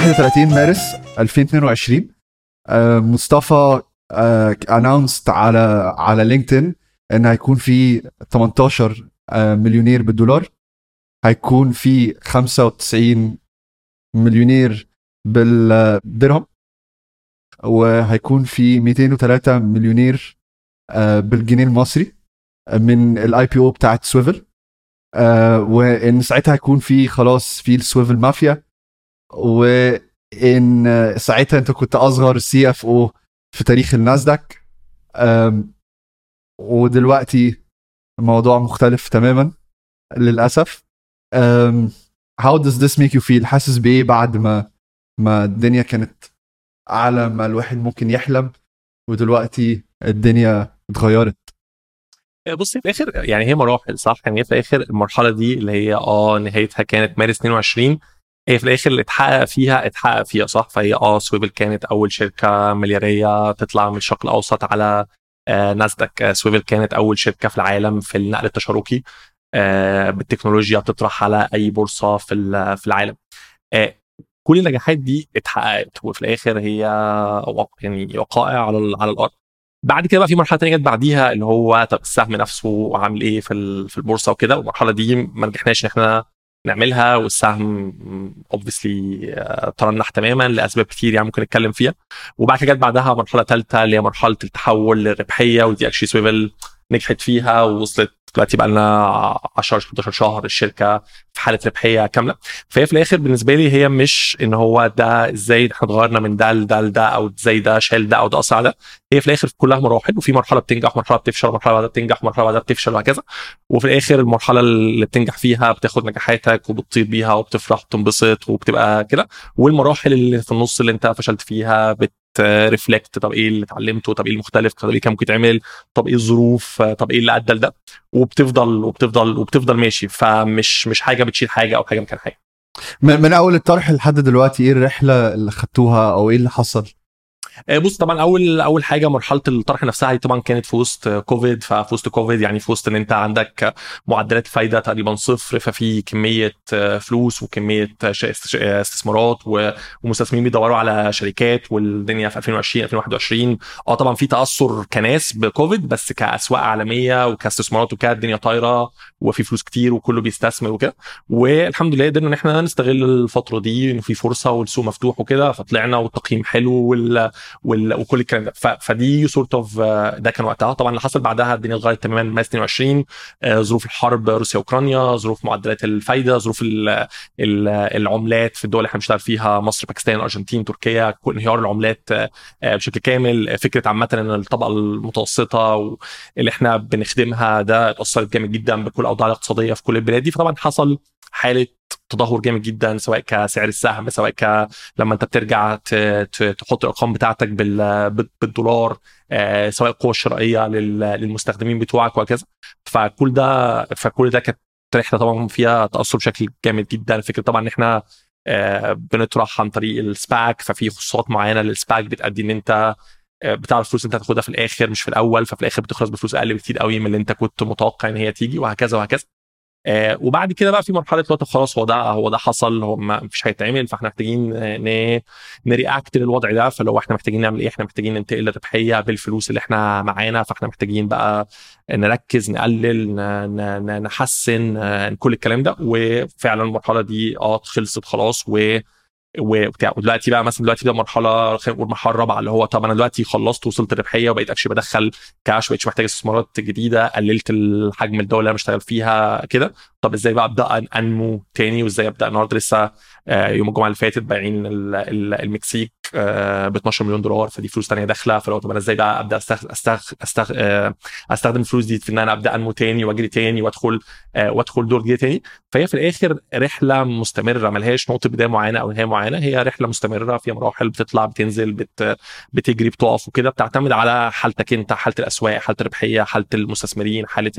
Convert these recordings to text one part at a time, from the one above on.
31 مارس 2022 آه، مصطفى announced على على لينكدين إن هيكون في 18 آه، مليونير بالدولار. هيكون في 95 مليونير بالدرهم. وهيكون في 203 مليونير آه، بالجنيه المصري من ال IPO بتاعت سويفل. وإن ساعتها هيكون في خلاص في ال Swvl mafia. وإن ساعتها أنت كنت أصغر CFO في تاريخ الناسداك. ودلوقتي الموضوع مختلف تماما للأسف. how does this make you feel حاسس بإيه بعد ما ما الدنيا كانت أعلى ما الواحد ممكن يحلم ودلوقتي الدنيا اتغيرت؟ بص في الآخر يعني هي مراحل صح؟ يعني في الآخر المرحلة دي اللي هي آه نهايتها كانت مارس 22 هي في الآخر اللي اتحقق فيها اتحقق فيها صح؟ فهي آه سويفل كانت أول شركة مليارية تطلع من الشرق الأوسط على آه ناسداك. آه سويفل كانت أول شركة في العالم في النقل التشاركي. آه بالتكنولوجيا بتطرح على أي بورصة في في العالم. آه كل النجاحات دي اتحققت وفي الآخر هي يعني وقائع على على الأرض. بعد كده بقى في مرحلة ثانية جت بعديها اللي هو طب السهم نفسه عامل إيه في في البورصة وكده. والمرحلة دي ما نجحناش إن إحنا نعملها والسهم obviously آه، ترنح تماما لأسباب كتير يعني ممكن نتكلم فيها. وبعد كده جت بعدها مرحلة ثالثه اللي هي مرحلة التحول للربحيه ودي actually سويفل نجحت فيها ووصلت دلوقتي بقى لنا 10 11 شهر الشركة في حالة ربحية كاملة. فهي في الآخر بالنسبة لي هي مش إن هو ده إزاي إحنا اتغيرنا من ده لده لده أو إزاي ده شال ده أو ده أثر ده. هي في الآخر كلها مراحل وفي مرحلة بتنجح مرحلة بتفشل مرحلة بعدها بتنجح مرحلة بعدها بتفشل وهكذا. وفي الآخر المرحلة اللي بتنجح فيها بتاخد نجاحاتك وبتطير بيها وبتفرح وبتنبسط وبتبقى كده. والمراحل اللي في النص اللي أنت فشلت فيها بت ريفلكت طب إيه اللي اتعلمته؟ طب إيه المختلف؟ طب إيه كان ممكن يتعمل؟ طب إيه الظروف؟ طب إيه اللي أدى لده؟ وبتفضل وبتفضل وبتفضل ماشي. فمش مش حاجة بتشيل حاجة أو حاجة مكان حاجة. من أول الطرح لحد دلوقتي إيه الرحلة اللي خدتوها أو إيه اللي حصل؟ بص طبعا أول أول حاجة مرحلة الطرح نفسها دي طبعا كانت في وسط كوفيد ففي وسط كوفيد يعني في وسط إن أنت عندك معدلات فايدة تقريبا صفر ففي كمية آه، فلوس وكمية استثمارات ومستثمرين بيدوروا على شركات والدنيا في 2020 2021 آه طبعا في تأثر كناس بكوفيد بس كأسواق عالمية وكاستثمارات وكده الدنيا طايرة وفي فلوس كتير وكله بيستثمر وكده. والحمد لله قدرنا إن إحنا نستغل الفترة دي إنه في فرصة والسوق مفتوح وكده فطلعنا والتقييم حلو وال... وكل الكلام ده. فدي sort of ده كان وقتها. طبعا اللي حصل بعدها الدنيا اتغيرت تماما مارس 22 آه، ظروف الحرب روسيا اوكرانيا ظروف معدلات الفايدة ظروف ال... ال... العملات في الدول اللي إحنا بنشتغل فيها مصر باكستان الارجنتين تركيا انهيار العملات آه، بشكل كامل. فكرة عامة إن الطبقة المتوسطة اللي إحنا بنخدمها ده اتأثرت جامد جدا بكل الاوضاع الاقتصادية في كل البلاد دي. فطبعا حصل حالة تدهور جامد جدا سواء كسعر السهم سواء ك لما أنت بترجع تحط الإرقام بتاعتك بالدولار آه، سواء القوه الشرائيه للمستخدمين بتوعك وهكذا. فكل ده فكل ده كانت رحلة طبعا فيها تأثر بشكل جامد جدا. فكره طبعا إن إحنا آه، بنطرح عن طريق السباك ففي خصوصات معينة للسباك بتأدي إن أنت آه، بتعرف الفلوس أنت هتاخدها في الآخر مش في الأول. ففي الآخر بتخلص بفلوس أقل بكتير قوي من اللي أنت كنت متوقع إن هي تيجي وهكذا وهكذا. آه وبعد كده بقى في مرحلة وقت خلاص هو ده هو ده حصل هو ما فيش هيتعمل فاحنا محتاجين نرياكت للوضع ده فلو إحنا محتاجين نعمل إيه إحنا محتاجين ننتقل للربحية بالفلوس اللي إحنا معانا فاحنا محتاجين بقى نركز نقلل نحسن كل الكلام ده. وفعلا المرحلة دي آه خلصت خلاص و وبتاع. ودلوقتي بقى مثلا دلوقتي بقى مرحلة خلينا نقول المرحله الرابعه اللي هو طب أنا دلوقتي خلصت وصلت الربحيه وبقيت أكشلي بدخل كاش بقيتش محتاج استثمارات جديدة قللت الحجم الدولة اللي أنا بشتغل فيها كده. طب إزاي بقى أبدأ أنمو تاني؟ وإزاي أبدأ النهارده لسه آه، يوم الجمعة اللي فاتت بايعين المكسيك ب 12 مليون دولار. فدي فلوس ثانية داخلة. فلو طب أنا إزاي بقى أبدأ استخ... استخ... استخ... آه، أستخدم الفلوس دي في إن أنا أبدأ أنمو تاني وأجري تاني وأدخل آه، وأدخل دور جديد تاني؟ فهي في الآخر رحلة مستمرة. ملهاش نقطة بداية معينة أو نهاية معينة. هي رحلة مستمرة. فيها مراحل بتطلع بتنزل بت... بتجري بتقف وكده. بتعتمد على حالتك أنت حالة الأسواق حالة الربحية حالة المستثمرين حالة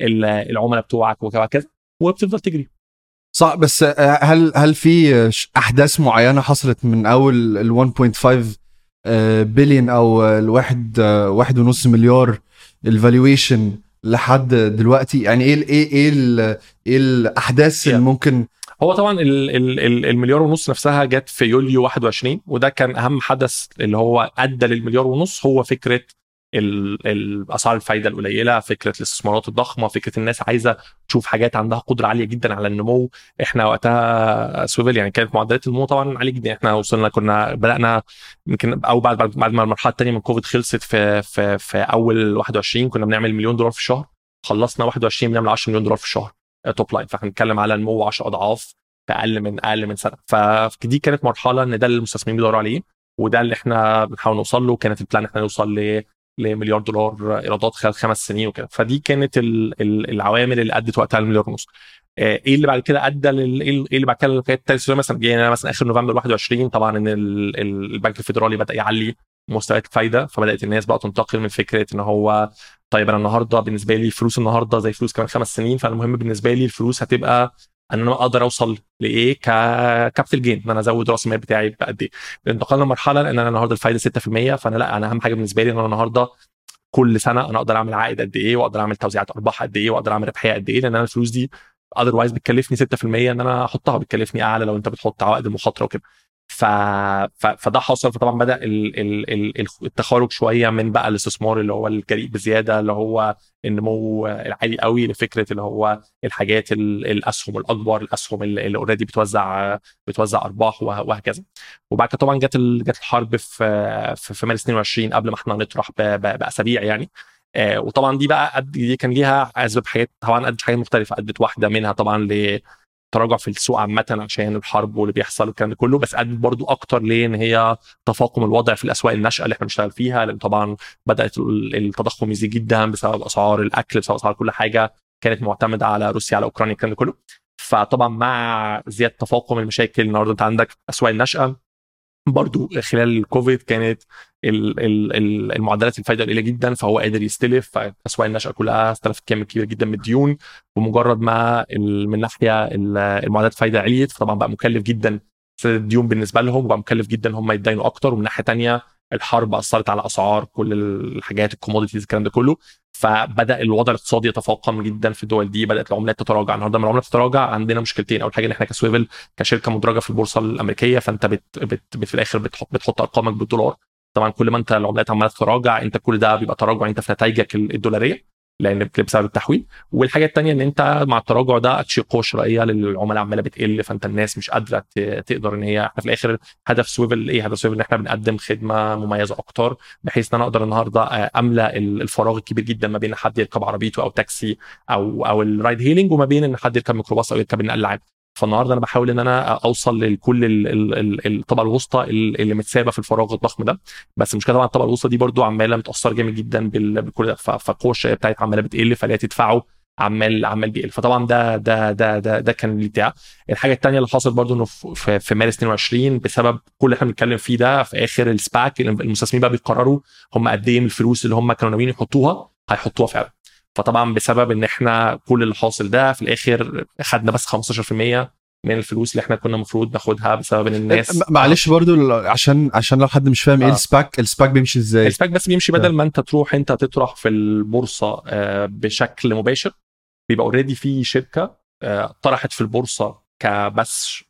العملاء بتوعك وكذا وبتفضل تجري. صح بس آه، هل هل في أحداث معينة حصلت من أول ال 1.5 بليون أو الواحد آه، واحد ونص مليار ال valuation لحد دلوقتي؟ يعني إيه إيه إيه إيه الأحداث اللي ممكن هو طبعا ال ال ال المليار ونص نفسها جت في يوليو 21 وده كان أهم حدث اللي هو أدى للمليار ونص هو فكرة الاسعار الفايدة القليلة فكرة الاستثمارات الضخمة فكرة الناس عايزة تشوف حاجات عندها قدرة عالية جدا على النمو. إحنا وقتها سويفل يعني كانت معدلات النمو طبعا عالية جدا. إحنا وصلنا كنا بدأنا يمكن أو بعد بعد ما المرحلة الثانية من كوفيد خلصت في في في أول 21 كنا بنعمل مليون دولار في الشهر. خلصنا 21 بنعمل 10 مليون دولار في الشهر. top line فاحنا بنتكلم على نمو 10 أضعاف في أقل من أقل من سنة. فدي كانت مرحلة إن ده اللي المستثمرين بيدوروا عليه وده اللي إحنا بنحاول نوصل له. كانت ال plan إحنا نوصل ل لمليار دولار ايرادات خلال خمس سنين وكده. فدي كانت العوامل اللي أدت وقتها المليار ونص. آه، إيه اللي بعد كده أدى لل... إيه اللي بعد كده كانت تالت مثلا؟ جينا مثلا آخر نوفمبر 21 طبعا إن البنك الفيدرالي بدأ يعلي مستويات الفايده فبدأت الناس بقى تنتقل من فكرة إن هو طيب أنا النهارده بالنسبة لي فلوس النهارده زي فلوس كمان خمس سنين فالمهم بالنسبة لي الفلوس هتبقى ان أنا أقدر أوصل لإيه ك capital gain إن أنا أزود رأس المال بتاعي بقد إيه. انتقلنا لمرحله إن أنا النهارده الفايده 6% فأنا لأ أنا أهم حاجة بالنسبة لي إن أنا النهارده كل سنة أنا أقدر أعمل عائد قد إيه وأقدر أعمل توزيعات أرباح قد إيه وأقدر أعمل ربحية قد إيه لأن أنا الفلوس دي otherwise بتكلفني 6% إن أنا أحطها بتكلفني أعلى لو أنت بتحط عوائد المخاطرة وكده. ف... ف... فده حصل. فطبعا بدأ ال... ال... التخارج شوية من بقى الاستثمار اللي هو الجريء بزيادة اللي هو النمو العالي قوي لفكرة اللي هو الحاجات الأسهم الأكبر الأسهم اللي already بتوزع بتوزع أرباح وهكذا. وبعد كده طبعا جت جت الحرب في في مارس 22 قبل ما إحنا نطرح بأسابيع يعني. آه، وطبعا دي بقى دي كان ليها أسباب حاجات طبعا ادت حاجات مختلفة. ادت واحدة منها طبعا تراجع في السوق عامة عشان الحرب واللي بيحصل والكلام ده كله بس أدت برضو أكتر ليه ان هي تفاقم الوضع في الأسواق الناشئة اللي إحنا بنشتغل فيها لأن طبعا بدأت التضخم يزيد جدا بسبب أسعار الأكل بسبب أسعار كل حاجة كانت معتمدة على روسيا على أوكرانيا الكلام ده كله. فطبعا مع زيادة تفاقم المشاكل النهارده أنت عندك أسواق الناشئة برضو خلال الكوفيد كانت المعدلات الفايدة قليلة جدا فهو قادر يستلف فأسواق النشأة كلها استلفت كم كبير جدا من الديون بمجرد ما من ناحية المعدلات الفايدة عليت فطبعا بقى مكلف جدا سداد الديون بالنسبة لهم وبقى مكلف جدا هم يتدينوا أكتر ومن ناحية ثانية الحرب أثرت على أسعار كل الحاجات ال commodities الكلام ده كله. فبدأ الوضع الاقتصادي يتفاقم جدا في الدول دي بدأت العملات تتراجع. النهارده لما العمله تتراجع عندنا مشكلتين. أول حاجة إن إحنا ك Swvl كشركة مدرجة في البورصة الأمريكية فأنت بت بت بت في الآخر بتحط, بتحط أرقامك بالدولار. طبعا كل ما أنت العملات عمالة تتراجع أنت كل ده بيبقى تراجع أنت في نتائجك الدولارية. لأن بسبب التحويل. والحاجة الثانية إن أنت مع التراجع ده اتشي قوة شرائية للعملاء عمالة بتقل فأنت الناس مش قادرة تقدر إن هي إحنا في الآخر هدف Swvl إيه؟ هدف Swvl إن إحنا بنقدم خدمة مميزة أكتر بحيث إن أنا أقدر النهارده أملأ الفراغ الكبير جدا ما بين حد يركب عربيته أو تاكسي أو أو ال ride hailing وما بين إن حد يركب ميكروباص أو يركب النقل العام. فالنهارده أنا بحاول إن أنا أوصل لكل الطبقة الوسطى اللي متسابة في الفراغ الضخم ده. بس المشكلة طبعا الطبقة الوسطى دي برضو عمالة متأثرة جامد جدا بكل ده. فالقوة الشرائيه بتاعتها عمالة بتقل فاللي تدفعه عمال عمال بيقل. فطبعا ده ده ده ده, ده كان البتاع. الحاجة الثانية اللي حصلت برضو إنه في, في مارس 22 بسبب كل اللي إحنا بنتكلم فيه ده في آخر ال SPAC المستثمرين بقى بيقرروا هم قد إيه من الفلوس اللي هم كانوا ناويين يحطوها هيحطوها فعلا. فطبعا بسبب إن إحنا كل اللي حاصل ده في الآخر خدنا بس 15% من الفلوس اللي إحنا كنا المفروض ناخدها بسبب إن الناس معلش برضو عشان عشان لو حد مش فاهم إيه آه. ال SPAC ال SPAC بيمشي إزاي؟ ال SPAC بس بيمشي بدل ما أنت تروح أنت تطرح في البورصة آه، بشكل مباشر بيبقى already في شركة آه، طرحت في البورصة كبس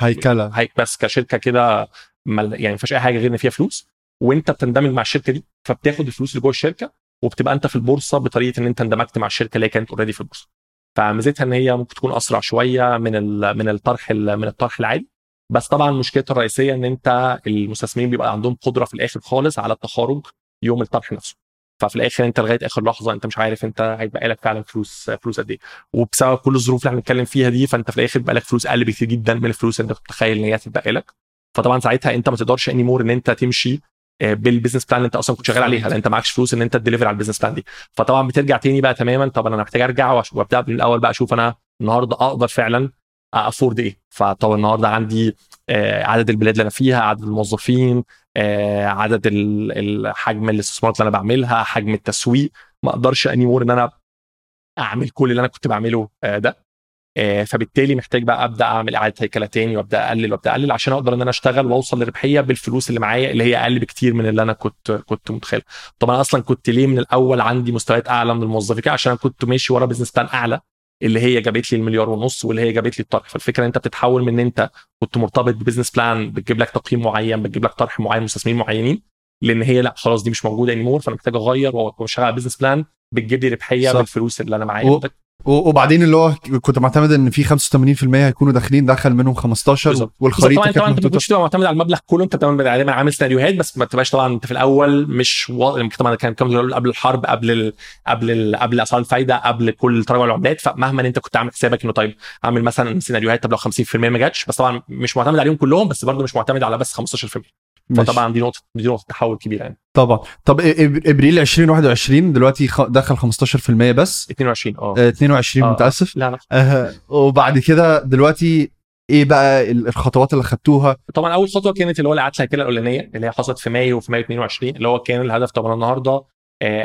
هيكل. هيكل بس كشركة كده يعني ما فيهاش أي حاجة غير إن فيها فلوس وأنت بتندمج مع الشركة دي فبتاخد الفلوس اللي جوه الشركة وبتبقى انت في البورصة بطريقة ان انت اندمجت مع الشركة اللي هي كانت already في البورصة. فميزتها ان هي ممكن تكون أسرع شوية من من الطرح من الطرح العادي. بس طبعا مشكلتها الرئيسية ان انت المستثمرين بيبقى عندهم قدرة في الآخر خالص على التخارج يوم الطرح نفسه. ففي الآخر انت لغاية آخر لحظة انت مش عارف انت هيبقى لك فعلا فلوس فلوس قد إيه. وبسبب كل الظروف اللي إحنا بنتكلم فيها دي فانت في الآخر بقى لك فلوس أقل بكتير جدا من الفلوس اللي انت متخيل إن هي هتتبقى لك. فطبعا ساعتها انت ما تقدرش anymore إن انت تمشي بال business plan اللي انت أصلا كنت شغال عليها لأن انت معكش فلوس ان انت ت deliver على ال business plan دي. فطبعا بترجع تاني بقى تماما طب أنا محتاج أرجع وأبدأ من الأول بقى أشوف أنا النهارده أقدر فعلا afford إيه. فطبعا النهارده عندي آه، عدد البلاد اللي أنا فيها عدد الموظفين آه، عدد حجم الاستثمارات اللي أنا بعملها حجم التسويق. ما أقدرش anymore إن أنا أعمل كل اللي أنا كنت بعمله ده. آه، فبالتالي محتاج بقى أبدأ أعمل إعادة هيكلة تاني وأبدأ أقلل وأبدأ أقلل عشان أقدر إن أنا أشتغل وأوصل لربحيه بالفلوس اللي معايا اللي هي أقل بكتير من اللي أنا كنت كنت متخيل طبعا أصلا كنت ليه من الأول عندي مستويات أعلى من الموظفين؟ عشان أنا كنت ماشي ورا business plan أعلى اللي هي جابت لي المليار ونص واللي هي جابت لي الطرح. فالفكرة إن أنت بتتحول من إن أنت كنت مرتبط ب business plan بتجيب لك تقييم معين بتجيب لك طرح معين مستثمرين معينين لأن هي لا خلاص دي مش موجودة anymore فأنا محتاج أغير واشتغل على business plan بتجيب لي ربحية صح. بالفلوس اللي أنا معايا. و- وبعدين اللي هو كنت معتمد إن في 85% هيكونوا داخلين دخل منهم 15 بالظبط. والخريطة طبعا طبعا انت ما تبقى معتمد على المبلغ كله انت دايما عامل سيناريوهات بس ما تبقاش طبعا انت في الأول مش و... يمكن طبعا كان كم قبل الحرب قبل ال... قبل ال... قبل أسعار الفايدة قبل كل تراجع العملات. فمهما انت كنت عامل حسابك إنه طيب اعمل مثلا سيناريوهات طب لو 50% ما جاتش. بس طبعا مش معتمد عليهم كلهم بس برضه مش معتمد على بس 15% ماشي. فطبعا دي نقطه دي نقطة تحول كبيرة يعني. طبعا. طب إبريل 2021 دلوقتي دخل 15% بس. 22 آه. آه، 22 آه. متأسف. لا لا. آه، وبعد كده دلوقتي إيه بقى ال- الخطوات اللي خدتوها؟ طبعا أول خطوة كانت اللي هو العدل الهيكله الأولانية اللي هي حصلت في مايو وفي مايو 22 اللي هو كان الهدف طبعا النهارده آه،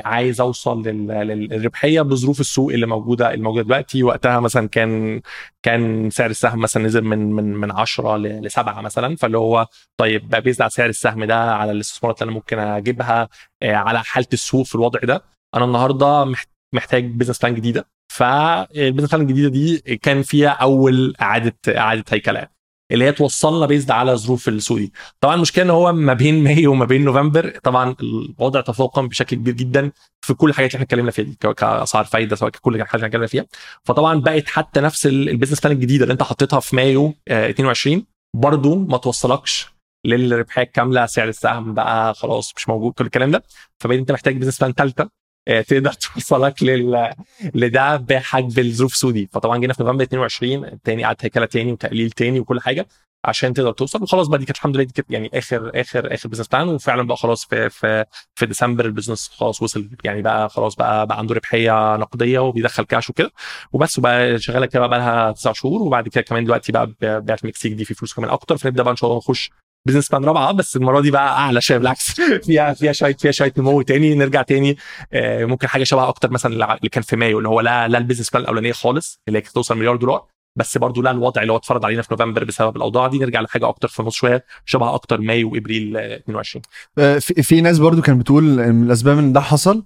عايز أوصل لل- لل- للربحية بظروف السوق اللي موجودة الموجوده دلوقتي. وقتها مثلا كان كان سعر السهم مثلا نزل من من من 10 ل 7 مثلا. فاللي هو طيب بقى based على سعر السهم ده على الاستثمارات اللي أنا ممكن أجيبها آه، على حالة السوق في الوضع ده. أنا النهارده محت- محتاج business plan جديدة. فال business plan الجديدة دي كان فيها أول اعاده إعادة هيكله اللي هي توصلنا based على ظروف السوق دي. طبعا المشكلة إن هو ما بين مايو وما بين نوفمبر طبعا الوضع تفاقم بشكل كبير جدا في كل الحاجات اللي إحنا اتكلمنا فيها دي كأسعار فايدة سواء كل الحاجات اللي إحنا اتكلمنا فيها. فطبعا بقت حتى نفس ال- ال business plan الجديدة اللي أنت حطيتها في مايو آه، 22 برضو ما توصلكش للربحية الكاملة سعر السهم بقى خلاص مش موجود كل الكلام ده. فبقيت أنت محتاج business plan ثالثه تقدر توصلك لل... لده بحسب الظروف السوق دي فطبعا جينا في نوفمبر 22 تاني إعادة هيكلة تاني وتقليل تاني وكل حاجة عشان تقدر توصل. وخلاص بقى دي كانت الحمد لله دي كانت يعني آخر آخر آخر business plan وفعلا بقى خلاص في في في ديسمبر ال business خلاص وصل. يعني بقى خلاص بقى بقى عنده ربحية نقدية وبيدخل كاش وكده. وبس وبقى شغالة كده بقى لها تسع شهور. وبعد كده كمان دلوقتي بقى بعت مكسيك دي في فلوس كمان أكتر. فنبدأ بقى إن شاء الله نخش business plan رابعة بس المرة دي بقى أعلى شوية بالعكس. فيها فيها شوية فيها شوية نمو تاني نرجع تاني. آه، ممكن حاجة شبه أكتر مثلا اللي كان في مايو اللي هو لا لا ال business plan الأولانية خالص اللي هي توصل مليار دولار بس برضو لا الوضع اللي هو اتفرض علينا في نوفمبر بسبب الأوضاع دي نرجع لحاجة أكتر في النص شوية شبه أكتر مايو وابريل آه، 22 آه، في في ناس برضو كانت بتقول من الأسباب إن ده حصل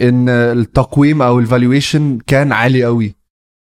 إن التقويم أو الفالويشن كان عالي قوي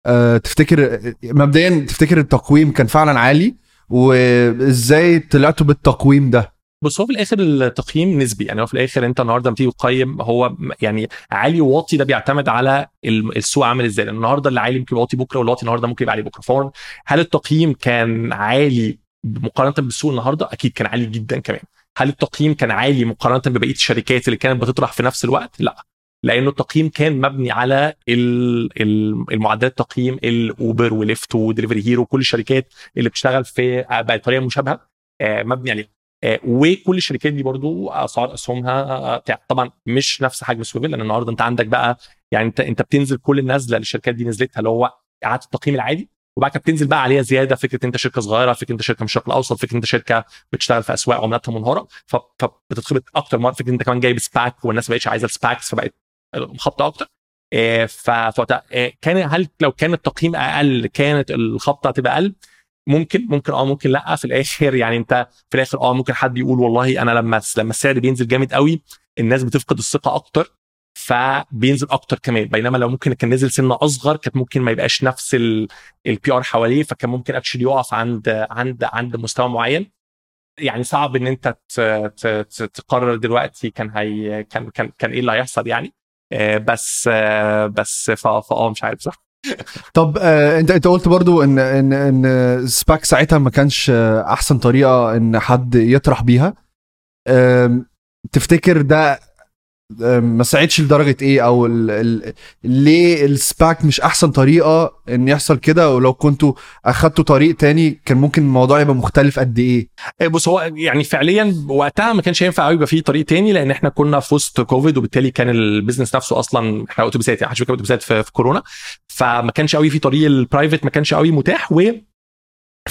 آه، تفتكر مبدئيا تفتكر التقويم كان فعلا عالي وازاي طلعتوا بالتقويم ده؟ بص هو في الآخر التقييم نسبي. يعني هو في الآخر أنت النهارده لما تيجي تقيم هو يعني عالي وواطي ده بيعتمد على ال- السوق عامل إزاي. لأن النهارده اللي عالي ممكن يبقى واطي بكرة والواطي النهارده ممكن يبقى عالي بكرة. فهو هل التقييم كان عالي مقارنة بالسوق النهارده؟ أكيد كان عالي جدا كمان. هل التقييم كان عالي مقارنة ببقية الشركات اللي كانت بتطرح في نفس الوقت؟ لا. لأنه التقييم كان مبني على ال- ال- المعدلات التقييم الأوبر وليفت ودليفري هيرو كل الشركات اللي بتشتغل في بطريقة مشابهة آه، مبني عليها. آه، وكل الشركات دي برضو أسعار أسهمها آه، طبعا مش نفس حجم سويفل لأن النهارده أنت عندك بقى يعني أنت أنت بتنزل كل النازلة اللي الشركات دي نزلتها اللي هو إعادة التقييم العادي وبعد كده بتنزل بقى عليها زيادة فكرة أنت شركة صغيرة فكرة أنت شركة من الشرق الأوسط فكرة أنت شركة بتشتغل في أسواق عملاتها منهارة فبتتخبط أكتر مره فكره أنت كمان جايب SPAC والناس ما بقتش عايزة ال SPACs فبقت خبطه أكتر. آه، ف فوقتها، آه، هل لو كان التقييم أقل كانت الخبطة هتبقى أقل؟ ممكن ممكن آه ممكن لأ. في الآخر يعني أنت في الآخر آه ممكن حد يقول والله أنا لما لما السعر بينزل جامد قوي الناس بتفقد الثقة أكتر فبينزل أكتر كمان. بينما لو ممكن كان نزل سنة أصغر كانت ممكن ما يبقاش نفس ال PR حواليه فكان ممكن actually يقف عند عند عند مستوى معين. يعني صعب إن أنت تقرر دلوقتي كان هي كان كان كان إيه اللي هيحصل يعني. بس آه، بس فا فآه مش عارف صح. طب آه، انت انت قلت برضو ان ان ان SPAC ساعتها ما كانش آه، احسن طريقة ان حد يطرح بيها. تفتكر ده ما ساعدش لدرجة إيه أو ال ال ليه ال SPAC مش أحسن طريقة إن يحصل كده؟ ولو كنتوا أخدتوا طريق تاني كان ممكن الموضوع يبقى مختلف قد إيه؟ آه، بص هو يعني فعليا وقتها ما كانش ينفع قوي يبقى في طريق تاني لأن إحنا كنا في وسط كوفيد وبالتالي كان ال business نفسه أصلا إحنا اتوبيسات يعني محدش بيركب اتوبيسات في, في كورونا. فما كانش قوي في طريق ال private ما كانش قوي متاح وفي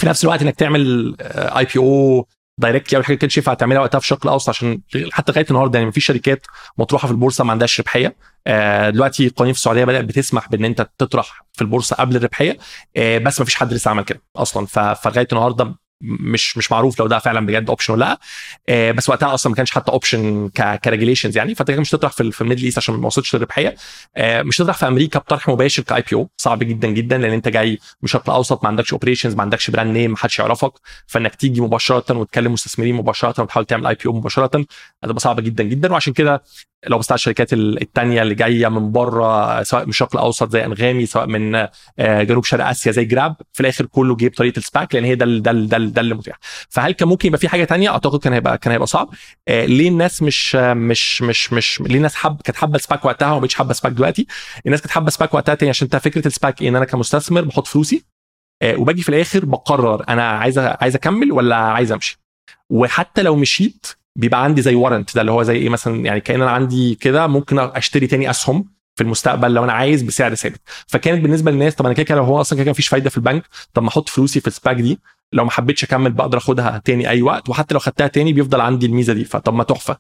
نفس الوقت إنك تعمل IPO directly اول حاجة كانش ينفع تعملها وقتها في الشرق الأوسط عشان حتى لغايه النهارده يعني مفيش شركات مطروحة في البورصة ما عندهاش ربحية. آه، دلوقتي القوانين في السعودية بدأت بتسمح بإن أنت تطرح في البورصة قبل الربحية. آه، بس مفيش حد لسه عمل كده أصلا. فلغاية النهارده مش مش معروف لو ده فعلا بجد option ولا لأ. آه، بس وقتها أصلا ما كانش حتى option ك regulations يعني. فأنت مش تطرح في الميدل ايست عشان ما وصلتش للربحية. آه، مش تطرح في أمريكا بطرح مباشر ك IPO صعب جدا جدا لأن أنت جاي من الشرق الأوسط ما عندكش operations ما عندكش brand name ما حدش يعرفك. فإنك تيجي مباشره وتكلم مستثمرين مباشره وتحاول تعمل IPO مباشره هتبقى صعبة جدا جدا. وعشان كده لو بصيت على الشركات الثانية اللي جاية من بره سواء من الشرق الأوسط زي أنغامي سواء من آه، جنوب شرق آسيا زي جراب في الآخر كله جه بطريقه ال SPAC لأن هي ده ده ده, ده اللي متاح. فهل كان ممكن يبقى في حاجة تانية؟ أعتقد كان هيبقى كان هيبقى صعب. آه، ليه الناس مش مش مش مش ليه الناس حب كانت حابة ال SPAC وقتها وما بقتش حابة SPAC دلوقتي؟ الناس كانت حابة SPAC وقتها تاني عشان انت فكرة ال SPAC إيه؟ إن أنا كمستثمر بحط فلوسي آه، وباجي في الآخر بقرر أنا عايز عايز أكمل ولا عايز أمشي؟ وحتى لو مشيت بيبقى عندي زي ورنت ده اللي هو زي إيه مثلا يعني كأن أنا عندي كده ممكن أشتري تاني أسهم في المستقبل لو أنا عايز بسعر ثابت. فكانت بالنسبة للناس طب أنا كده لو هو أصلا كده مفيش فايدة في البنك طب ما أحط فلوسي في السباك دي لو ما حبيتش أكمل بقدر أخدها تاني أي وقت وحتى لو خدتها تاني بيفضل عندي الميزة دي. فطب ما تحفة.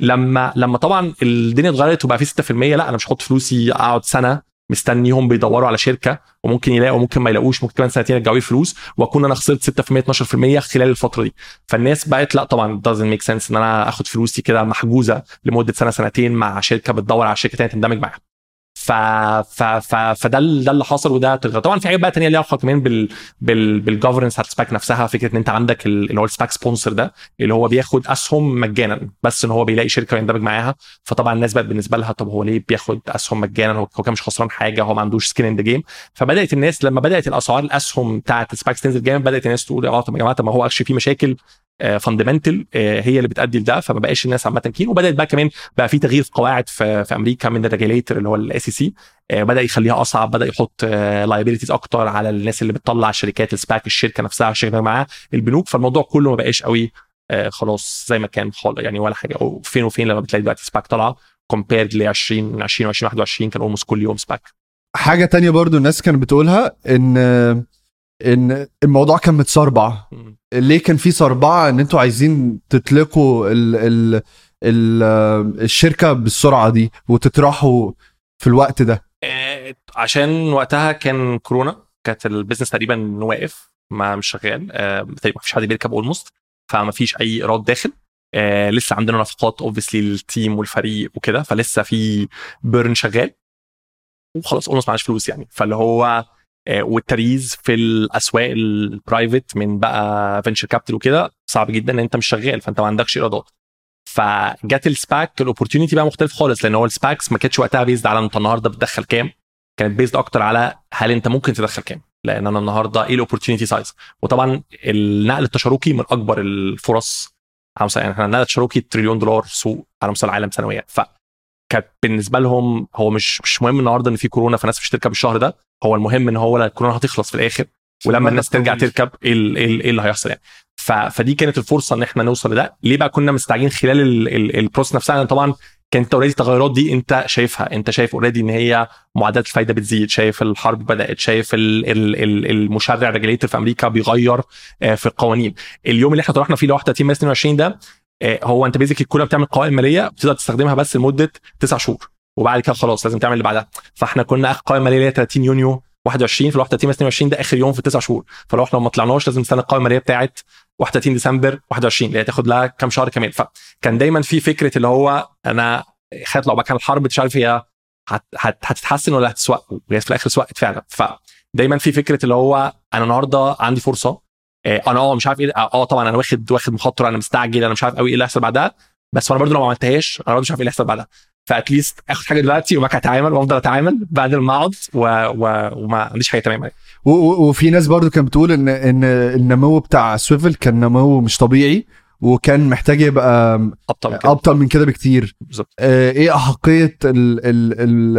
لما لما طبعا الدنيا اتغيرت وبقى في 6% لا أنا مش هحط فلوسي أقعد سنة مستنيهم بيدوروا على شركة وممكن يلاقوا وممكن ما يلاقوش ممكن كمان سنتين يرجعوا لي فلوس وأكون أنا خسرت 6% 12% خلال الفترة دي. فالناس بقت لا طبعا doesn't make sense إن أنا آخد فلوسي كده محجوزة لمدة سنة سنتين مع شركة بتدور على شركة ثانية تندمج معاها. ف ف ف فده ده اللي حاصل وده طبعا في حاجات بقى تانية ليها علاقة كمان بال بال بال governance بتاعت ال SPAC نفسها. فكرة إن أنت عندك اللي هو ال SPAC sponsor ده اللي هو بياخد أسهم مجانا بس إن هو بيلاقي شركة يندمج معاها. فطبعا الناس بقت بالنسبة لها طب هو ليه بياخد أسهم مجانا؟ هو كان مش خسران حاجة هو ما عندوش skin in the game فبدأت الناس لما بدأت الأسعار الأسهم بتاعت ال SPACs تنزل جامد بدأت الناس تقول آه طب يا جماعة طب ما هو actually في مشاكل. fundamental آه، آه، هي اللي بتأدي لده فما بقاش الناس عامة keen. وبدأت بقى كمان بقى في تغيير في قواعد في, في أمريكا من ال regulator اللي هو ال SEC بدأ يخليها أصعب بدأ يحط liabilities آه، أكتر على الناس اللي بتطلع شركات ال SPAC الشركة نفسها الشركة معاها البنوك. فالموضوع كله ما بقاش قوي خلاص زي ما كان خالص يعني ولا حاجة. فين وفين لما بتلاقي دلوقتي SPAC طالعة compared ل 20 20 و 21 كان almost كل يوم SPAC. حاجة تانية برضو الناس كانت بتقولها إن إن الموضوع كان متسربع. ليه كان في سربعه إن أنتوا عايزين تطلقوا ال ال ال الشركة بالسرعة دي وتطرحوا في الوقت ده؟ آه، عشان وقتها كان كورونا كانت ال business تقريبا واقف ما مش شغال آه، تقريبا ما فيش حد بيركب almost فما فيش أي إيراد داخل. آه لسه عندنا نفقات obviously لل team والفريق وكده فلسه في burn شغال. وخلاص almost معناش فلوس يعني. فاللي هو وال to raise في الأسواق ال private من بقى venture capital وكده صعب جدا إن أنت مش شغال فأنت ما عندكش إيرادات. فجت ال SPAC ال opportunity بقى مختلف خالص لأن هو ال SPACs ما كانتش وقتها based على أنت النهارده بتدخل كام كانت based أكتر على هل أنت ممكن تدخل كام لأن أنا النهارده إيه ال opportunity size وطبعا النقل التشاركي من أكبر الفرص يعني إحنا النقل التشاركي تريليون دولار سوق على مستوى العالم سنويا. ف كانت بالنسبة لهم هو مش مش مهم النهارده إن في كورونا فناس مش تركب الشهر ده. هو المهم إن هو الكورونا هتخلص في الآخر ولما الناس ترجع تركب إيه إيه اللي هيحصل يعني؟ فدي كانت الفرصة إن إحنا نوصل لده. ليه بقى كنا مستعجلين خلال ال process نفسها؟ طبعا كانت already التغيرات دي أنت شايفها. أنت شايف already إن هي معدلات الفايدة بتزيد. شايف الحرب بدأت. شايف المشرع ال regulator في أمريكا بيغير آه، في القوانين. اليوم اللي إحنا طرحنا فيه ل 31 22 ده هو انت بيزك كلها بتعمل قوائم ماليه بتقدر تستخدمها بس لمده تسع شهور وبعد كده خلاص لازم تعمل اللي بعدها. فاحنا كنا آخر قوائم ماليه 30 يونيو 21 في ال 31 22 ده آخر يوم في التسع شهور. فلو إحنا ما طلعناش لازم نستنى القوائم الماليه بتاعت 31 ديسمبر 21 اللي هي تاخد لها كام شهر كمان. فكان دايما في فكرة اللي هو أنا خدت لو كان الحرب مش عارف هي هتتحسن ولا هتسوق وهي في الآخر سوقت فعلا. فدايما في فكرة اللي هو أنا النهارده عندي فرصة آه، أنا آه مش عارف إيه آه طبعا أنا واخد واخد مخاطرة أنا مستعجل أنا مش عارف قوي إيه اللي هيحصل بعدها. بس أنا برضه لو ما عملتهاش أنا برضه مش عارف إيه اللي هيحصل بعدها. ف at least اخد حاجة دلوقتي وبعد اتعامل وافضل أتعامل بعد ما اقعد و... و... وما عنديش حاجة تمام وفي ناس برضو كانت بتقول إن إن النمو بتاع سويفل كان نمو مش طبيعي. وكان محتاج يبقى ابطأ من كده, أبطأ من كده بكتير. بالظبط. آه إيه أحقية ال ال ال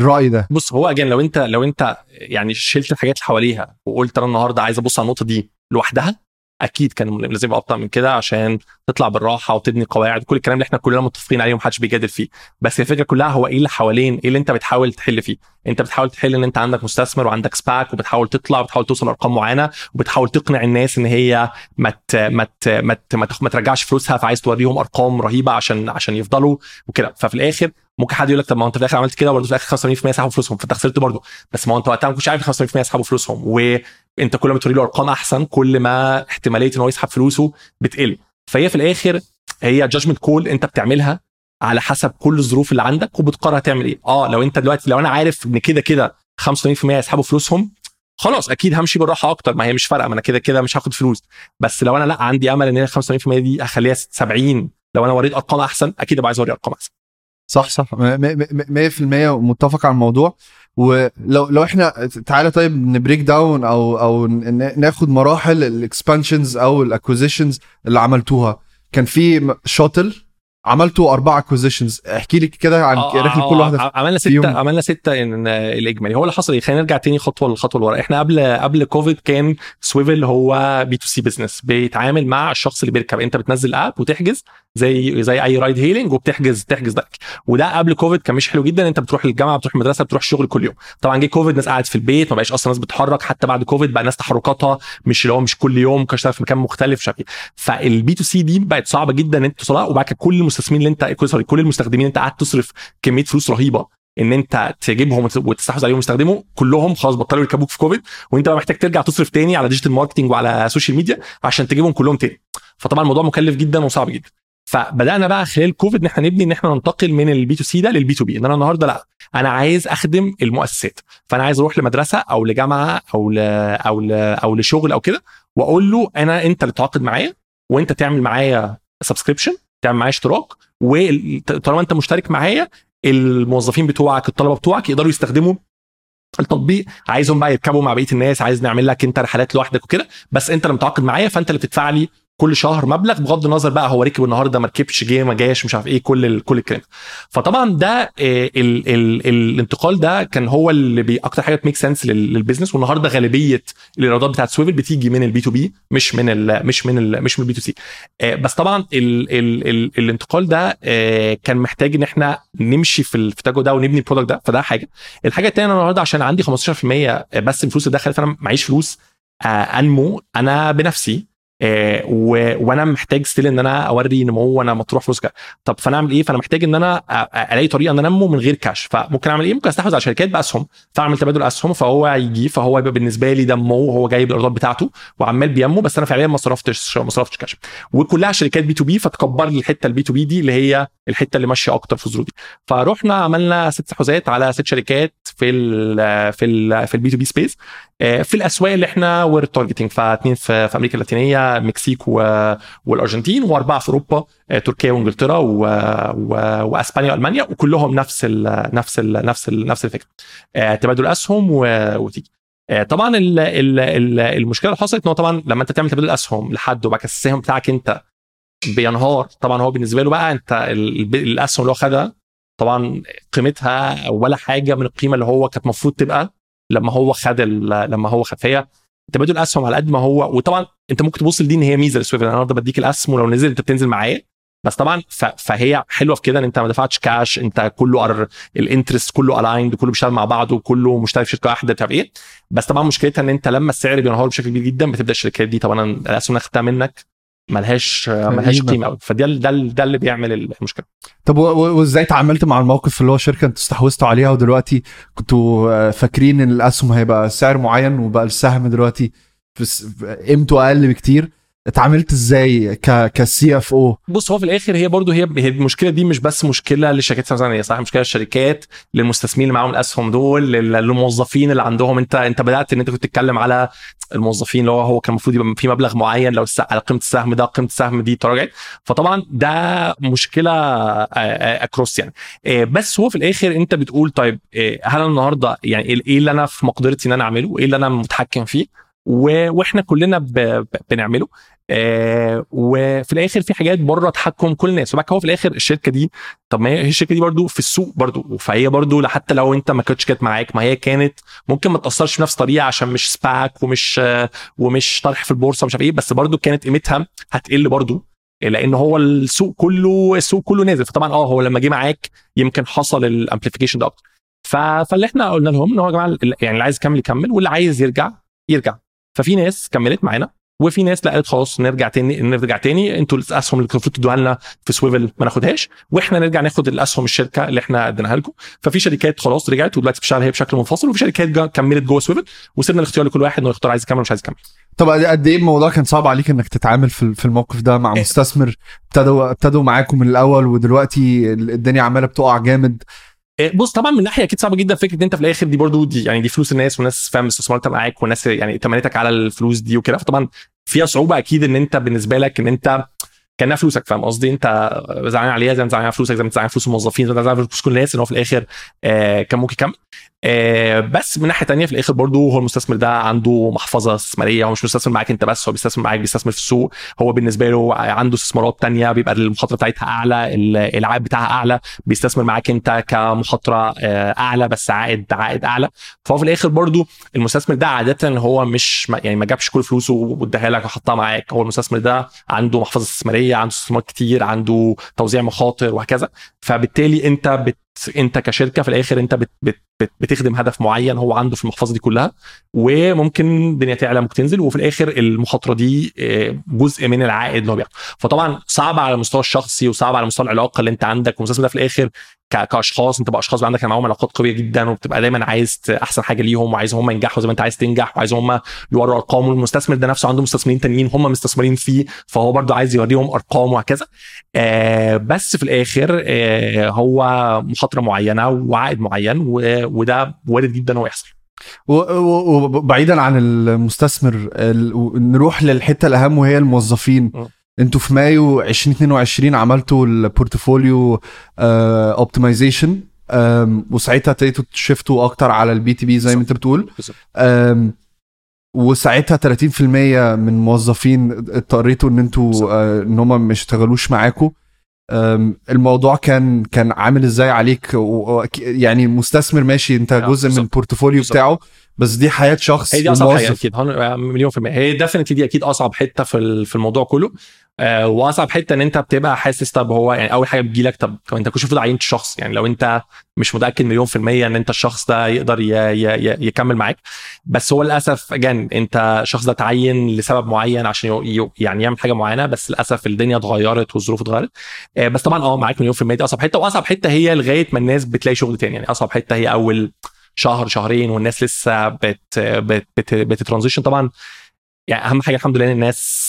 الرأي ده؟ بص هو again لو أنت لو أنت يعني شلت الحاجات اللي حواليها وقلت أنا النهارده عايز أبص على النقطة دي لوحدها أكيد كان لازم يبقى أبطأ من كده عشان تطلع بالراحة وتبني قواعد كل الكلام اللي إحنا كلنا متفقين عليه ومحدش بيجادل فيه. بس الفكرة كلها هو إيه اللي حوالين إيه اللي أنت بتحاول تحل فيه؟ أنت بتحاول تحل إن أنت عندك مستثمر وعندك سباك وبتحاول تطلع وبتحاول توصل لأرقام معينة وبتحاول تقنع الناس إن هي ما ما ما ما ترجعش فلوسها فعايز توريهم أرقام رهيبة عشان عشان يفضلوا وكده. ففي الآخر ممكن حد يقول لك طب ما أنت في الآخر عملت كده برضه في الآخر 85% سحبوا فلوسهم فانت خسرت برضه. بس ما أنت وقتها ما كنتش عارف 85% يسحبوا فلوسهم وانت كل ما توري له أرقام أحسن كل ما احتمالية إن هو يسحب فلوسه بتقل. فهي في الآخر هي judgment call أنت بتعملها على حسب كل الظروف اللي عندك وبتقرر هتعمل إيه. آه لو أنت دلوقتي لو أنا عارف إن كده كده 85% يسحبوا فلوسهم خلاص أكيد همشي بالراحة أكتر. ما هي مش فارقة ما أنا كده كده مش هاخد فلوس. بس لو أنا لأ عندي أمل إن ال 85% دي أخليها 70 لو أنا وريت أرقام أحسن أكيد أبقى عايز أوري أرقام أحسن. صح صح. 100% متفق على الموضوع. ولو لو إحنا تعالى طيب ن break down أو أو ناخد مراحل ال expansions أو ال acquisitions اللي عملتوها. كان في شاتل عملتوا أربع acquisitions احكي لي كده عن آه رحلة كل واحدة عملنا سته عملنا ستة ان الإجمالي. هو اللي حصل إيه؟ خلينا نرجع تاني خطوة للخطوه اللي ورا. إحنا قبل قبل كوفيد كان سويفل هو B2C business بيتعامل مع الشخص اللي بيركب. أنت بتنزل app وتحجز. زي زي أي ride hailing وبتحجز تحجز ده. وده قبل كوفيد كان مش حلو جدا. انت بتروح الجامعة بتروح المدرسة بتروح الشغل كل يوم. طبعا جه كوفيد ناس قاعد في البيت ما بقاش أصلا ناس بتتحرك. حتى بعد كوفيد بقى ناس تحركاتها مش اللي هو مش كل يوم ممكن في مكان مختلف إيه. فال B2C دي بقت صعبة جدا إن أنت توصلها وبعد كده كل المستثمرين اللي أنت sorry كل المستخدمين أنت قاعد تصرف كمية فلوس رهيبة إن أنت تجيبهم وتستحوذ عليهم ويستخدموا كلهم خلاص بطلوا يركبوك في كوفيد وأنت بقى محتاج ترجع تصرف تاني على digital marketing وعلى social media عشان تجيبهم كلهم تاني. فطبعا الموضوع مكلف جدا وصعب جدا. فبدأنا بقى خلال كوفيد إن إحنا نبني إن إحنا ننتقل من ال B2C ده لل B2B إن أنا النهارده لأ أنا عايز أخدم المؤسسات. فأنا عايز أروح لمدرسة أو لجامعة أو ل أو ل أو لشغل أو كده وأقول له أنا أنت اللي تتعاقد معايا وأنت تعمل معايا subscription تعمل معايا اشتراك وطالما أنت مشترك معايا الموظفين بتوعك الطلبة بتوعك يقدروا يستخدموا التطبيق. عايزهم بقى يركبوا مع بقية الناس عايز نعمل لك أنت رحلات لوحدك وكده بس أنت اللي متعاقد معايا فأنت اللي بتدفع لي كل شهر مبلغ بغض النظر بقى هو ركب النهارده ما ركبش جه ما جاش مش عارف إيه كل ال كل الكلام فطبعا ده آه، ال ال الانتقال ده كان هو اللي بي أكتر حاجة بت make sense لل business والنهارده غالبية الإيرادات بتاعت سويفل بتيجي من ال B2B مش من ال مش من ال مش من ال B2C بس طبعا ال ال ال الانتقال ده آه، كان محتاج إن إحنا نمشي في التاجو ده ونبني ال product ده. فده حاجة. الحاجة الثانية النهارده عشان عندي 15% بس الفلوس اللي دخلت فأنا معيش فلوس آه، أنمو أنا بنفسي. آه وأنا محتاج still ان أنا اوري نمو وأنا مطروح فلوس طب فانا اعمل إيه؟ فانا محتاج ان أنا الاقي طريقة ان أنا انمو من غير كاش فممكن اعمل إيه؟ ممكن استحوذ على شركات بأسهم. فاعمل تبادل أسهم فهو يجي فهو يبقى بالنسبة لي دمه وهو جايب الايرادات بتاعته وعمال بينمو بس أنا فعليا ما صرفتش ما صرفتش كاش وكلها شركات B2B فتكبر لي الحتة ال B2B دي اللي هي الحتة اللي ماشية أكتر في الظروف دي فرحنا عملنا ست استحواذات على ست شركات في ال في ال في ال B2B space في الأسواق اللي إحنا were targeting فاثنين في, أمريكا اللاتينية المكسيك والأرجنتين وأربعة في أوروبا آه، تركيا وإنجلترا وأسبانيا وألمانيا وكلهم نفس ال نفس ال نفس ال نفس الفكرة. آه، تبادل أسهم وتيجي. آه، طبعا ال ال المشكلة اللي حصلت إن هو طبعا لما أنت تعمل تبادل أسهم لحد وبعد كده السهم بتاعك أنت بينهار طبعا هو بالنسبة له بقى أنت الأسهم اللي هو خدها طبعا قيمتها ولا حاجة من القيمة اللي هو كانت المفروض تبقى لما هو خد لما هو خد. فهي تبادل الأسهم على قد ما هو وطبعا أنت ممكن تبص لدي إن هي ميزة للسويفل أنا النهارده بديك الأسهم ولو نزل أنت بتنزل معايا. بس طبعا فهي حلوة في كده إن أنت ما دفعتش كاش أنت كله ال interest كله ال aligned كله بيشتغل مع بعضه كله مشترك في شركة واحدة بتاع إيه. بس طبعا مشكلتها إن أنت لما السعر بينهار بشكل كبير جدا بتبدأ الشركات دي طبعا الأسهم اللي خدتها منك. ملهاش ملهاش قيمه قوي فده ده ده اللي بيعمل المشكلة. طب وازاي تعاملت مع الموقف اللي هو شركة أنتوا استحوذتوا عليها ودلوقتي كنتوا آه، فاكرين إن الأسهم هيبقى سعر معين وبقى السهم دلوقتي قيمته أقل بكتير؟ اتعاملت إزاي ك كسي اف أو بص هو في الآخر هي برضو هي هي المشكلة دي مش بس مشكلة للشركات السعوديه صح؟ مشكلة للشركات للمستثمرين اللي معاهم الأسهم دول للموظفين اللي عندهم. انت انت بدأت إن انت كنت تتكلم على الموظفين اللي هو هو كان المفروض يبقى في مبلغ معين لو على قيمة السهم ده قيمة السهم دي تراجعت فطبعا ده مشكلة اكروس يعني. بس هو في الآخر انت بتقول طيب هل النهارده يعني إيه اللي أنا في مقدرتي إن أنا أعمله؟ وايه اللي أنا متحكم فيه؟ وإحنا كلنا بنعمله. آه وفي الآخر في حاجات بره تحكم كل الناس. وبعد هو في الآخر الشركة دي طب ما هي الشركة دي برضو في السوق برضو. فهي برضو حتى لو انت ما كنتش كانت معاك ما هي كانت ممكن ما تأثرش بنفس الطريقة عشان مش سباك ومش آه ومش طرح في البورصة مش عارف إيه بس برضو كانت قيمتها هتقل برضو لأن هو السوق كله السوق كله نازل. فطبعا آه هو لما جه معاك يمكن حصل ال amplification ده أكتر. فاللي إحنا قلنا لهم إن هو يا جماعة يعني اللي عايز يكمل يكمل واللي عايز يرجع يرجع. ففي ناس كملت معانا. وفي ناس لا قالت خلاص نرجع تاني نرجع تاني. أنتوا الأسهم اللي المفروض تدوها لنا في سويفل ما ناخدهاش وإحنا نرجع ناخد الأسهم الشركة اللي إحنا اديناها لكم. ففي شركات خلاص رجعت ودلوقتي بتشتغل هي بشكل منفصل وفي شركات كملت جوه سويفل وسيبنا الاختيار لكل واحد إنه يختار عايز يكمل مش عايز يكمل. طب قد إيه الموضوع كان صعب عليك إنك تتعامل في الموقف ده مع إيه. مستثمر؟ ابتدوا ابتدوا معاكم من الأول ودلوقتي الدنيا عمالة بتقع جامد. بص طبعا من ناحية أكيد صعبة جدا فكرة إن أنت في الآخر دي برضو دي يعني دي فلوس الناس والناس فاهم استثماراتها معاك والناس يعني تمنيتك على الفلوس دي وكده. فطبعا فيها صعوبة أكيد إن أنت بالنسبة لك إن أنت كأنها فلوسك فاهم قصدي؟ أنت زعلان عليها زي ما زعلان على فلوسك زي ما زعلان على فلوس الموظفين زي ما زعلان على فلوس كل الناس إن هو في الآخر آه كان ممكن يكمل. آه بس من ناحية تانية في الآخر برضو هو المستثمر ده عنده محفظة استثمارية هو مش مستثمر معاك انت بس هو بيستثمر معاك بيستثمر في السوق. هو بالنسبة له عنده استثمارات تانية بيبقى المخاطرة بتاعتها أعلى العائد بتاعها أعلى بيستثمر معاك انت كمخاطرة آه، أعلى بس عائد عائد أعلى. فهو في الآخر برضو المستثمر ده عادة هو مش يعني ما جابش كل فلوسه واداها لك وحطها معاك. هو المستثمر ده عنده محفظة استثمارية عنده استثمارات كتير عنده توزيع مخاطر وهكذا. فبالتالي انت بت انت كشركة في الآخر انت بت بت بت بتخدم هدف معين هو عنده في المحفظة دي كلها وممكن الدنيا تعلى ممكن تنزل وفي الآخر المخاطرة دي آه، جزء من العائد اللي هو بياخده. فطبعا صعب على المستوى الشخصي وصعب على مستوى العلاقة اللي انت عندك والمستثمر ده في الآخر كأشخاص انت بقى اشخاص عندك معاهم علاقات قوية جدا وبتبقى دايما عايز أحسن حاجة ليهم وعايزهم هم ينجحوا زي ما أنت عايز تنجح وعايزهم هم يوروا ارقام والمستثمر ده نفسه عنده مستثمرين تانيين هم مستثمرين فيه فهو برضه عايز يوريهم أرقام وهكذا. آه بس في الآخر آه هو مخاطرة معينة وعائد معين وده وارد جدا إنه يحصل. وبعيدا عن المستثمر نروح للحتة الأهم وهي الموظفين. أنتوا في مايو 2022 عملتوا ال portfolio optimization وساعتها ابتديتوا ت shift وا أكتر على ال B2B زي ما انت بتقول وساعتها 30% من موظفين اضطريتوا ان أنتوا. آه، ان هم ما يشتغلوش معاكم الموضوع كان كان عامل إزاي عليك يعني مستثمر ماشي انت آه، جزء من. ال portfolio. بتاعه بس دي حياة شخص هي دي أصعب حاجة. أكيد مليون في المية هي definitely دي أكيد أصعب حتة في في الموضوع كله آه واصعب حتة إن أنت بتبقى حاسس طب هو يعني أول حاجة بتجيلك طب طب أنت كنت المفروض عينت الشخص يعني لو أنت مش متأكد مليون في المية إن أنت الشخص ده يقدر ي ي ي يكمل معاك. بس هو للأسف اجان أنت الشخص ده اتعين لسبب معين عشان يعني يعمل حاجة معينة بس للأسف الدنيا اتغيرت والظروف اتغيرت. آه بس طبعا آه معاك مليون في المية دي أصعب حتة. وأصعب حتة هي لغاية ما الناس بتلاقي شغل تاني. يعني أصعب حتة هي أول شهر شهرين والناس لسه بت بت بت بتترانزيشن. طبعا يعني أهم حاجة الحمد لله إن الناس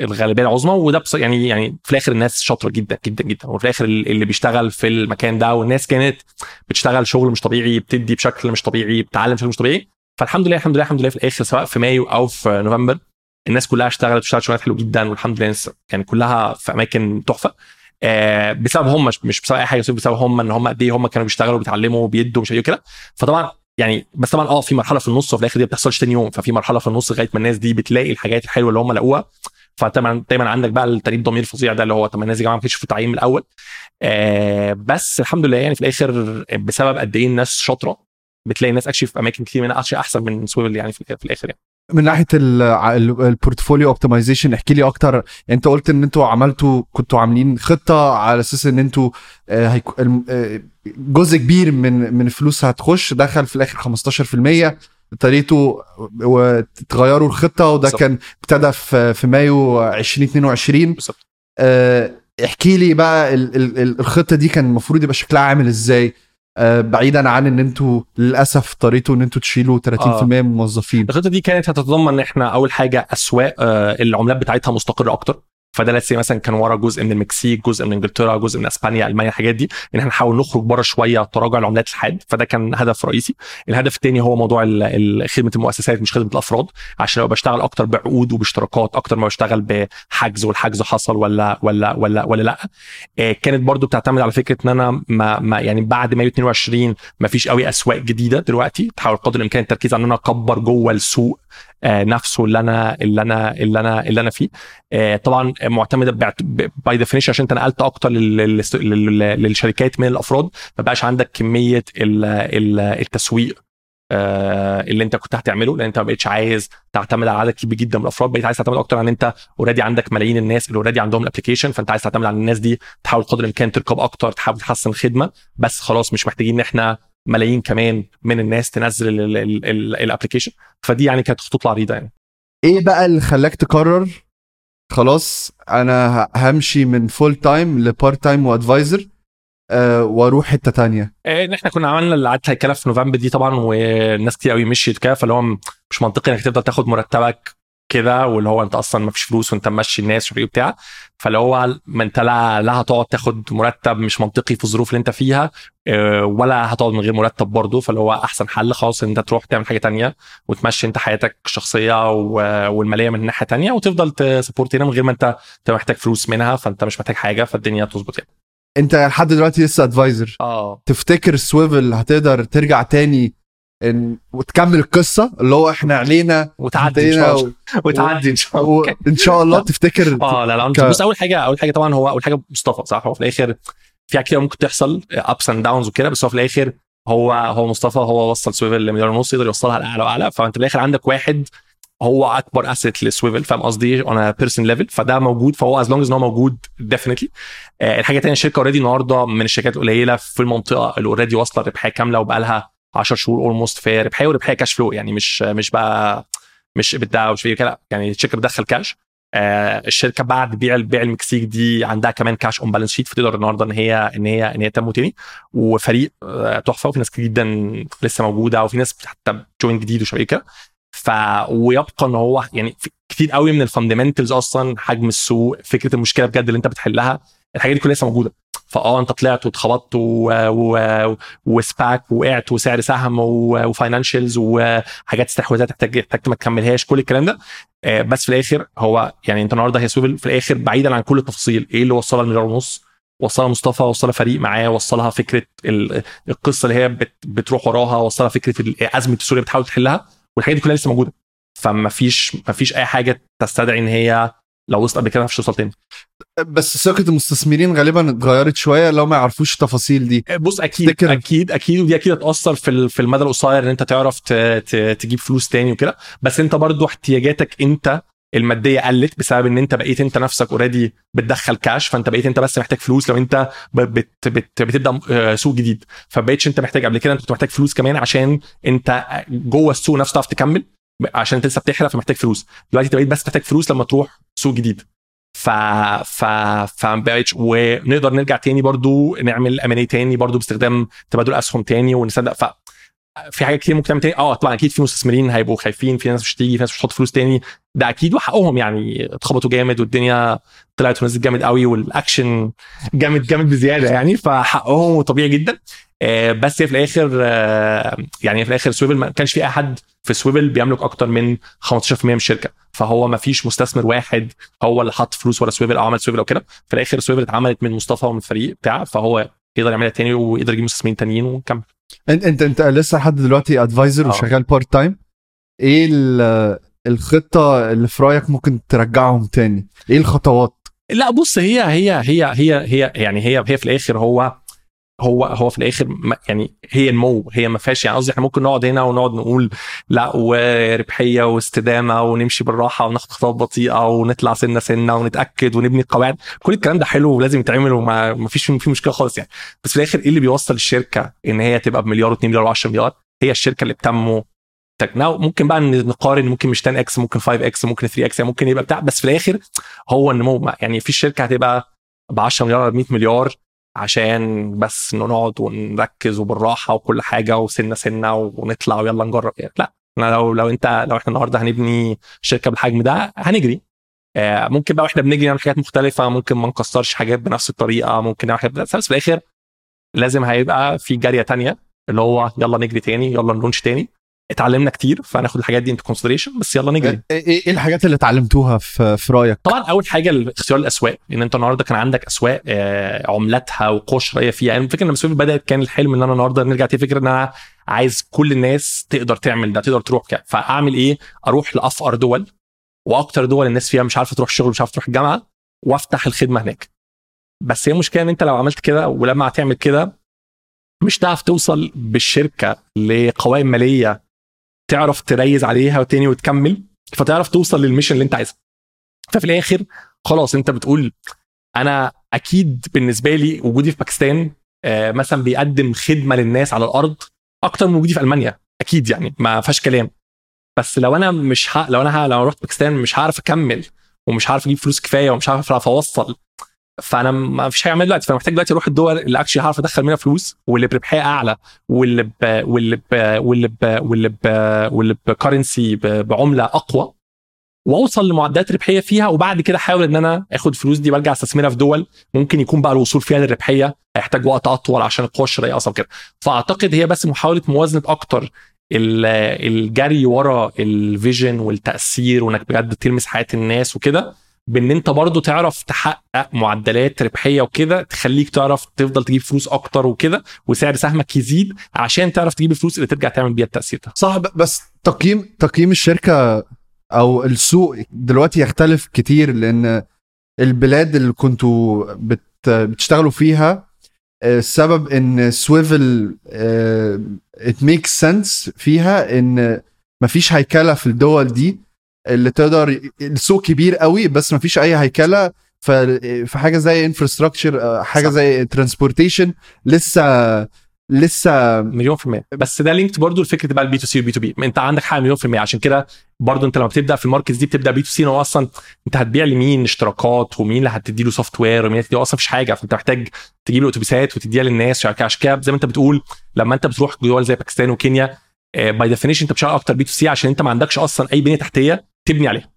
الغالبية العظمى وده بص يعني يعني في الآخر الناس شاطرة جدا جدا جدا. وفي الآخر اللي بيشتغل في المكان ده والناس كانت بتشتغل شغل مش طبيعي بتدي بشكل مش طبيعي بتتعلم بشكل مش طبيعي. فالحمد لله الحمد لله الحمد لله في الآخر سواء في مايو أو في نوفمبر الناس كلها اشتغلت اشتغلت شغلات حلو جدا والحمد لله الناس يعني كلها في أماكن تحفة. آه بسبب هم مش بسبب أي حاجة بسبب هم إن هم قد إيه هم كانوا بيشتغلوا بيتعلموا وبيدوا مش إيه كده فطبعا يعني بس طبعا آه في مرحلة في النص وفي الآخر دي ما بتحصلش تاني يوم. ففي مرحلة في النص لغاية ما الناس دي بتلاقي الحاجات الحلوة اللي هم لقوها. فطبعا دايما عندك بقى التانيب الضمير الفظيع ده اللي هو طب الناس يا جماعة ما كانتش في التعيين من الأول. آه بس الحمد لله يعني في الآخر بسبب قد إيه الناس شاطرة بتلاقي الناس actually في أماكن كتير منها أحسن من سويفل يعني في الآخر يعني. من ناحية ال- ال- ال portfolio optimization احكي لي أكتر. يعني أنت قلت إن أنتوا عملتوا كنتوا عاملين خطة على أساس إن أنتوا آه، آه، جزء كبير من من الفلوس هتخش دخل في الآخر 15% ابتديتوا وتغيروا الخطة وده بالظبط. كان ابتدى في في مايو 2022 بالظبط. آه، احكي لي بقى ال- ال- ال- الخطة دي كان المفروض يبقى شكلها عامل إزاي؟ آه، بعيدا عن إن أنتوا للأسف اضطريتوا إن أنتوا تشيلوا 30% من الموظفين الخطة دي كانت هتتضمن إن إحنا أول حاجة أسواق آه، العملات بتاعتها مستقرة أكتر. فده لسه مثلا كان ورا جزء من المكسيك جزء من إنجلترا جزء من إسبانيا ألمانيا الحاجات دي إن إحنا نحاول نخرج بره شوية تراجع العملات الحاد فده كان هدف رئيسي. الهدف الثاني هو موضوع خدمة المؤسسات مش خدمة الأفراد. عشان ابقى بشتغل أكتر بعقود وباشتراكات أكتر ما بشتغل بحجز والحجز حصل ولا ولا ولا ولا لأ. آه، كانت برضو بتعتمد على فكرة إن أنا ما, ما يعني بعد مايو 22 ما فيش قوي أسواق جديدة دلوقتي. تحاول قدر الإمكان التركيز على إن أنا أكبر جوه السوق. نفسه اللي أنا اللي أنا اللي أنا اللي أنا فيه. آه، طبعا معتمده by definition عشان أنت نقلت أكتر لل- لل- لل- للشركات من الأفراد ما بقاش عندك كمية ال- ال- التسويق آه، اللي أنت كنت هتعمله لأن أنت ما بقتش عايز تعتمد على عدد كبير جدا من الأفراد. بقيت عايز تعتمد أكتر إن أنت already عندك ملايين الناس اللي already عندهم ال application فأنت عايز تعتمد على الناس دي تحاول قدر الإمكان تركب أكتر تحاول تحسن الخدمه بس خلاص مش محتاجين إن إحنا ملايين كمان من الناس تنزل ال application فدي يعني كانت خطوط العريضة يعني. إيه بقى اللي خلاك تقرر؟ خلاص أنا همشي من full time ل part time و advisor أه وأروح حتة تانية. آه، إن إحنا كنا عملنا العاده هيكله في نوفمبر دي طبعا والناس كتير قوي مشيت كده فاللي هو مش منطقي إنك تفضل تاخد مرتبك كده واللي هو أنت أصلا ما فيش فلوس وأنت ماشي الناس وفي بتاع فاللي هو ما أنت لا لا هتقعد تاخد مرتب مش منطقي في الظروف اللي أنت فيها آه، ولا هتقعد من غير مرتب برضه. فاللي هو أحسن حل خلاص إن أنت تروح تعمل حاجة تانية وتمشي أنت حياتك الشخصية والمالية من ناحية تانية وتفضل تسبورت هنا من غير ما أنت تبقى محتاج فلوس منها فأنت مش محتاج حاجة فالدنيا تظبط يعني. أنت لحد دلوقتي لسه advisor آه. تفتكر سويفل هتقدر ترجع تاني إن وتكمل القصة اللي هو إحنا علينا وتعدي إن شاء الله. وتعدي إن شاء الله. ان شاء الله تفتكر آه لا لا ك- بص أول حاجة أول حاجة طبعا هو أول حاجة مصطفى صح؟ هو في الآخر في حاجات كتير ممكن تحصل ups and downs وكده بس هو في الآخر هو هو مصطفى هو وصل سويفل لمليون ونص يقدر يوصلها لأعلى وأعلى. فأنت في الآخر عندك واحد هو أكبر asset لسويفل فاهم قصدي؟ on person level فده موجود فهو as long إن هو موجود definitely الحاجة الثانية الشركة already النهارده من الشركات القليلة في المنطقة اللي already واصلة ربحية كاملة وبقى لها 10 شهور almost في ربحيه وربحيه cash flow يعني مش مش بقى مش ابداع مش كده. يعني الشركة بتدخل كاش آه الشركة بعد بيع بيع المكسيك دي عندها كمان cash on balance sheet فتقدر النهارده إن هي إن هي إن هي تنمو تاني وفريق آه تحفة وفي ناس كتير جدا لسه موجودة وفي ناس حتى join جديد وشباب كده. ف ويبقى إن هو يعني كتير قوي من ال fundamentals أصلا حجم السوق فكرة المشكلة بجد اللي أنت بتحلها الحاجات دي كلها لسه موجودة. فآه أنت طلعت واتخبطت. و SPAC وقعت وسعر سهم و... و financials وحاجات استحواذات تحتاج تحتاج ما تكملهاش كل الكلام ده آه، بس في الآخر هو يعني أنت النهارده هي سويفل في الآخر بعيدا عن كل التفاصيل إيه اللي وصلها لمليار ونص وصلها مصطفى وصلها فريق معاه وصلها فكرة ال- القصة اللي هي بت... بتروح وراها وصلها فكرة أزمة سوريا بتحاول تحلها والحاجات دي كلها لسه موجودة فما فيش ما فيش أي حاجة تستدعي إن هي لو وصلت قبل كده مش توصل تاني. بس ثقه المستثمرين غالبا اتغيرت شوية لو ما يعرفوش التفاصيل دي. بص أكيد تفتكر- أكيد أكيد ودي أكيد هتأثر في في المدى القصير إن أنت تعرف تجيب فلوس تاني وكده. بس أنت برضو احتياجاتك أنت المادية قلت بسبب إن أنت بقيت أنت نفسك already بتدخل كاش فأنت بقيت أنت بس محتاج فلوس. لو أنت بت بت بتبدأ آه، سوق جديد فبقيتش أنت محتاج قبل كده أنت كنت محتاج فلوس كمان عشان أنت جوه السوق نفسه تعرف تكمل عشان انت لسه بتحرق فمحتاج فلوس. دلوقتي أنت بقيت بس محتاج فلوس لما تروح سوق جديد. ف ف بقتش ونقدر نرجع تاني برضو نعمل M&A تاني برضو باستخدام تبادل أسهم تاني ونصدق. ف في حاجات كتير ممكن تعمل تاني. آه طبعا أكيد في مستثمرين هيبقوا خايفين في ناس مش هتيجي في ناس مش هتحط فلوس تاني. ده أكيد وحقهم يعني. اتخبطوا جامد والدنيا طلعت ونزلت جامد قوي والأكشن جامد جامد بزيادة يعني. فحقهم وطبيعي جدا. بس هي في الآخر آه، يعني في الآخر سويفل ما كانش في اي حد في سويفل بيملك أكتر من 15% من الشركة. فهو ما فيش مستثمر واحد هو اللي حط فلوس ورا سويفل أو عمل سويفل أو كده. في الآخر سويفل اتعملت من مصطفى ومن الفريق بتاعه فهو يقدر يعملها تاني ويقدر يجيب مستثمرين تانيين ونكمل انت انت أنت لسه لحد دلوقتي advisor آه. وشغال part time إيه ال- الخطة اللي في رأيك ممكن ترجعهم تاني؟ إيه الخطوات؟ لا بص هي هي هي هي هي يعني هي هي في الآخر هو هو هو في الآخر يعني هي النمو هي ما فيهاش يعني قصدي إحنا ممكن نقعد هنا ونقعد نقول لا وربحية واستدامة ونمشي بالراحة وناخد خطوات بطيئة ونطلع سنة سنة ونتأكد ونبني قواعد. كل الكلام ده حلو ولازم يتعمل وما ما فيش فيه مشكلة خالص يعني. بس في الآخر إيه اللي بيوصل الشركة إن هي تبقى بمليار و2 مليار و10 مليار؟ هي الشركة اللي بتنمو. now ممكن بقى نقارن ممكن مش 10 x ممكن 5 x ممكن 3 x ممكن يبقى بتاع بس في الآخر هو النمو. يعني في شركه هتبقى ب 10 مليار ولا 100 مليار عشان بس نقعد ونركز وبالراحة وكل حاجة وسنة سنة ونطلع ويلا نجرب. يعني لا إحنا لو لو أنت لو إحنا النهارده هنبني شركة بالحجم ده هنجري. آه، ممكن بقى وإحنا بنجري نعمل حاجات مختلفة ممكن ما نكسرش حاجات بنفس الطريقة ممكن نعمل حاجات بس في الآخر لازم هيبقى في جارية تانية اللي هو يلا نجري تاني يلا ن launch تاني. اتعلمنا كتير فهناخد الحاجات دي into consideration بس يلا نجري. إيه إيه الحاجات اللي اتعلمتوها في في رأيك؟ طبعا أول حاجة اختيار الأسواق ان أنت النهارده كان عندك أسواق آه، عملاتها وقشره فيها. يعني الفكرة لما سويفل بدأت كان الحلم إن أنا النهارده نرجع تاني فكرة إن أنا عايز كل الناس تقدر تعمل ده تقدر تروح كده. فأعمل إيه؟ أروح لأفقر دول وأكتر دول الناس فيها مش عارفة تروح الشغل مش عارفة تروح الجامعة وأفتح الخدمة هناك. بس هي المشكلة إن أنت لو عملت كده ولما هتعمل كده مش هتعرف توصل بالشركة لقوائم مالية تعرف ت raise عليها تاني وتكمل فتعرف توصل لل mission اللي انت عايزها. ففي الآخر خلاص انت بتقول أنا أكيد بالنسبة لي وجودي في باكستان آه، مثلا بيقدم خدمة للناس على الأرض أكتر من وجودي في ألمانيا أكيد يعني ما فيهاش كلام. بس لو أنا مش ه... لو أنا ه... لو رحت باكستان مش هعرف أكمل ومش عارف أجيب فلوس كفاية ومش اعرف اوصل فأنا ما فيش حاجة أعملها دلوقتي. فأنا محتاج دلوقتي أروح الدول اللي actually هعرف أدخل منها فلوس واللي بربحية أعلى واللي ب واللي ب واللي ب واللي ب واللي ب currency بعملة أقوى وأوصل لمعدلات ربحية فيها وبعد كده أحاول إن أنا آخد فلوس دي وأرجع أستثمرها في دول ممكن يكون بقى الوصول فيها للربحية هيحتاج وقت أطول عشان القوه الشرائيه أصلا كده. فأعتقد هي بس محاولة موازنة أكتر الجري ورا ال vision والتأثير وإنك بجد تلمس حياة الناس وكده. بان انت برضو تعرف تحقق معدلات ربحية وكده تخليك تعرف تفضل تجيب فلوس أكتر وكده وسعر سهمك يزيد عشان تعرف تجيب الفلوس اللي ترجع تعمل بيها التأثير ده. صح بس تقييم تقييم الشركة أو السوق دلوقتي يختلف كتير لأن البلاد اللي كنتوا بت بتشتغلوا فيها السبب إن سويفل it make sense فيها إن مفيش هيكلة في الدول دي. اللي تقدر السوق كبير قوي بس مفيش أي هيكلة. في حاجة زي infrastructure حاجة صح. زي transportation لسه لسه مليون في المية. بس ده linked برضه لفكرة بقى البي تو سي والبي تو بي أنت عندك حاجة مليون في المية. عشان كده برضه أنت لما بتبدأ في ال markets دي بتبدأ B2C هو أصلا أنت هتبيع لمين؟ اشتراكات ومين اللي هتدي له software ومين هتدي أصلا مفيش حاجة. فأنت محتاج تجيب له اتوبيسات وتديها للناس. عشان كده زي ما أنت بتقول لما أنت بتروح دول زي باكستان وكينيا by definition انت بتشتغل أكتر B2C عشان انت ما عندكش أصلا أي بنية تحتية تبني عليها.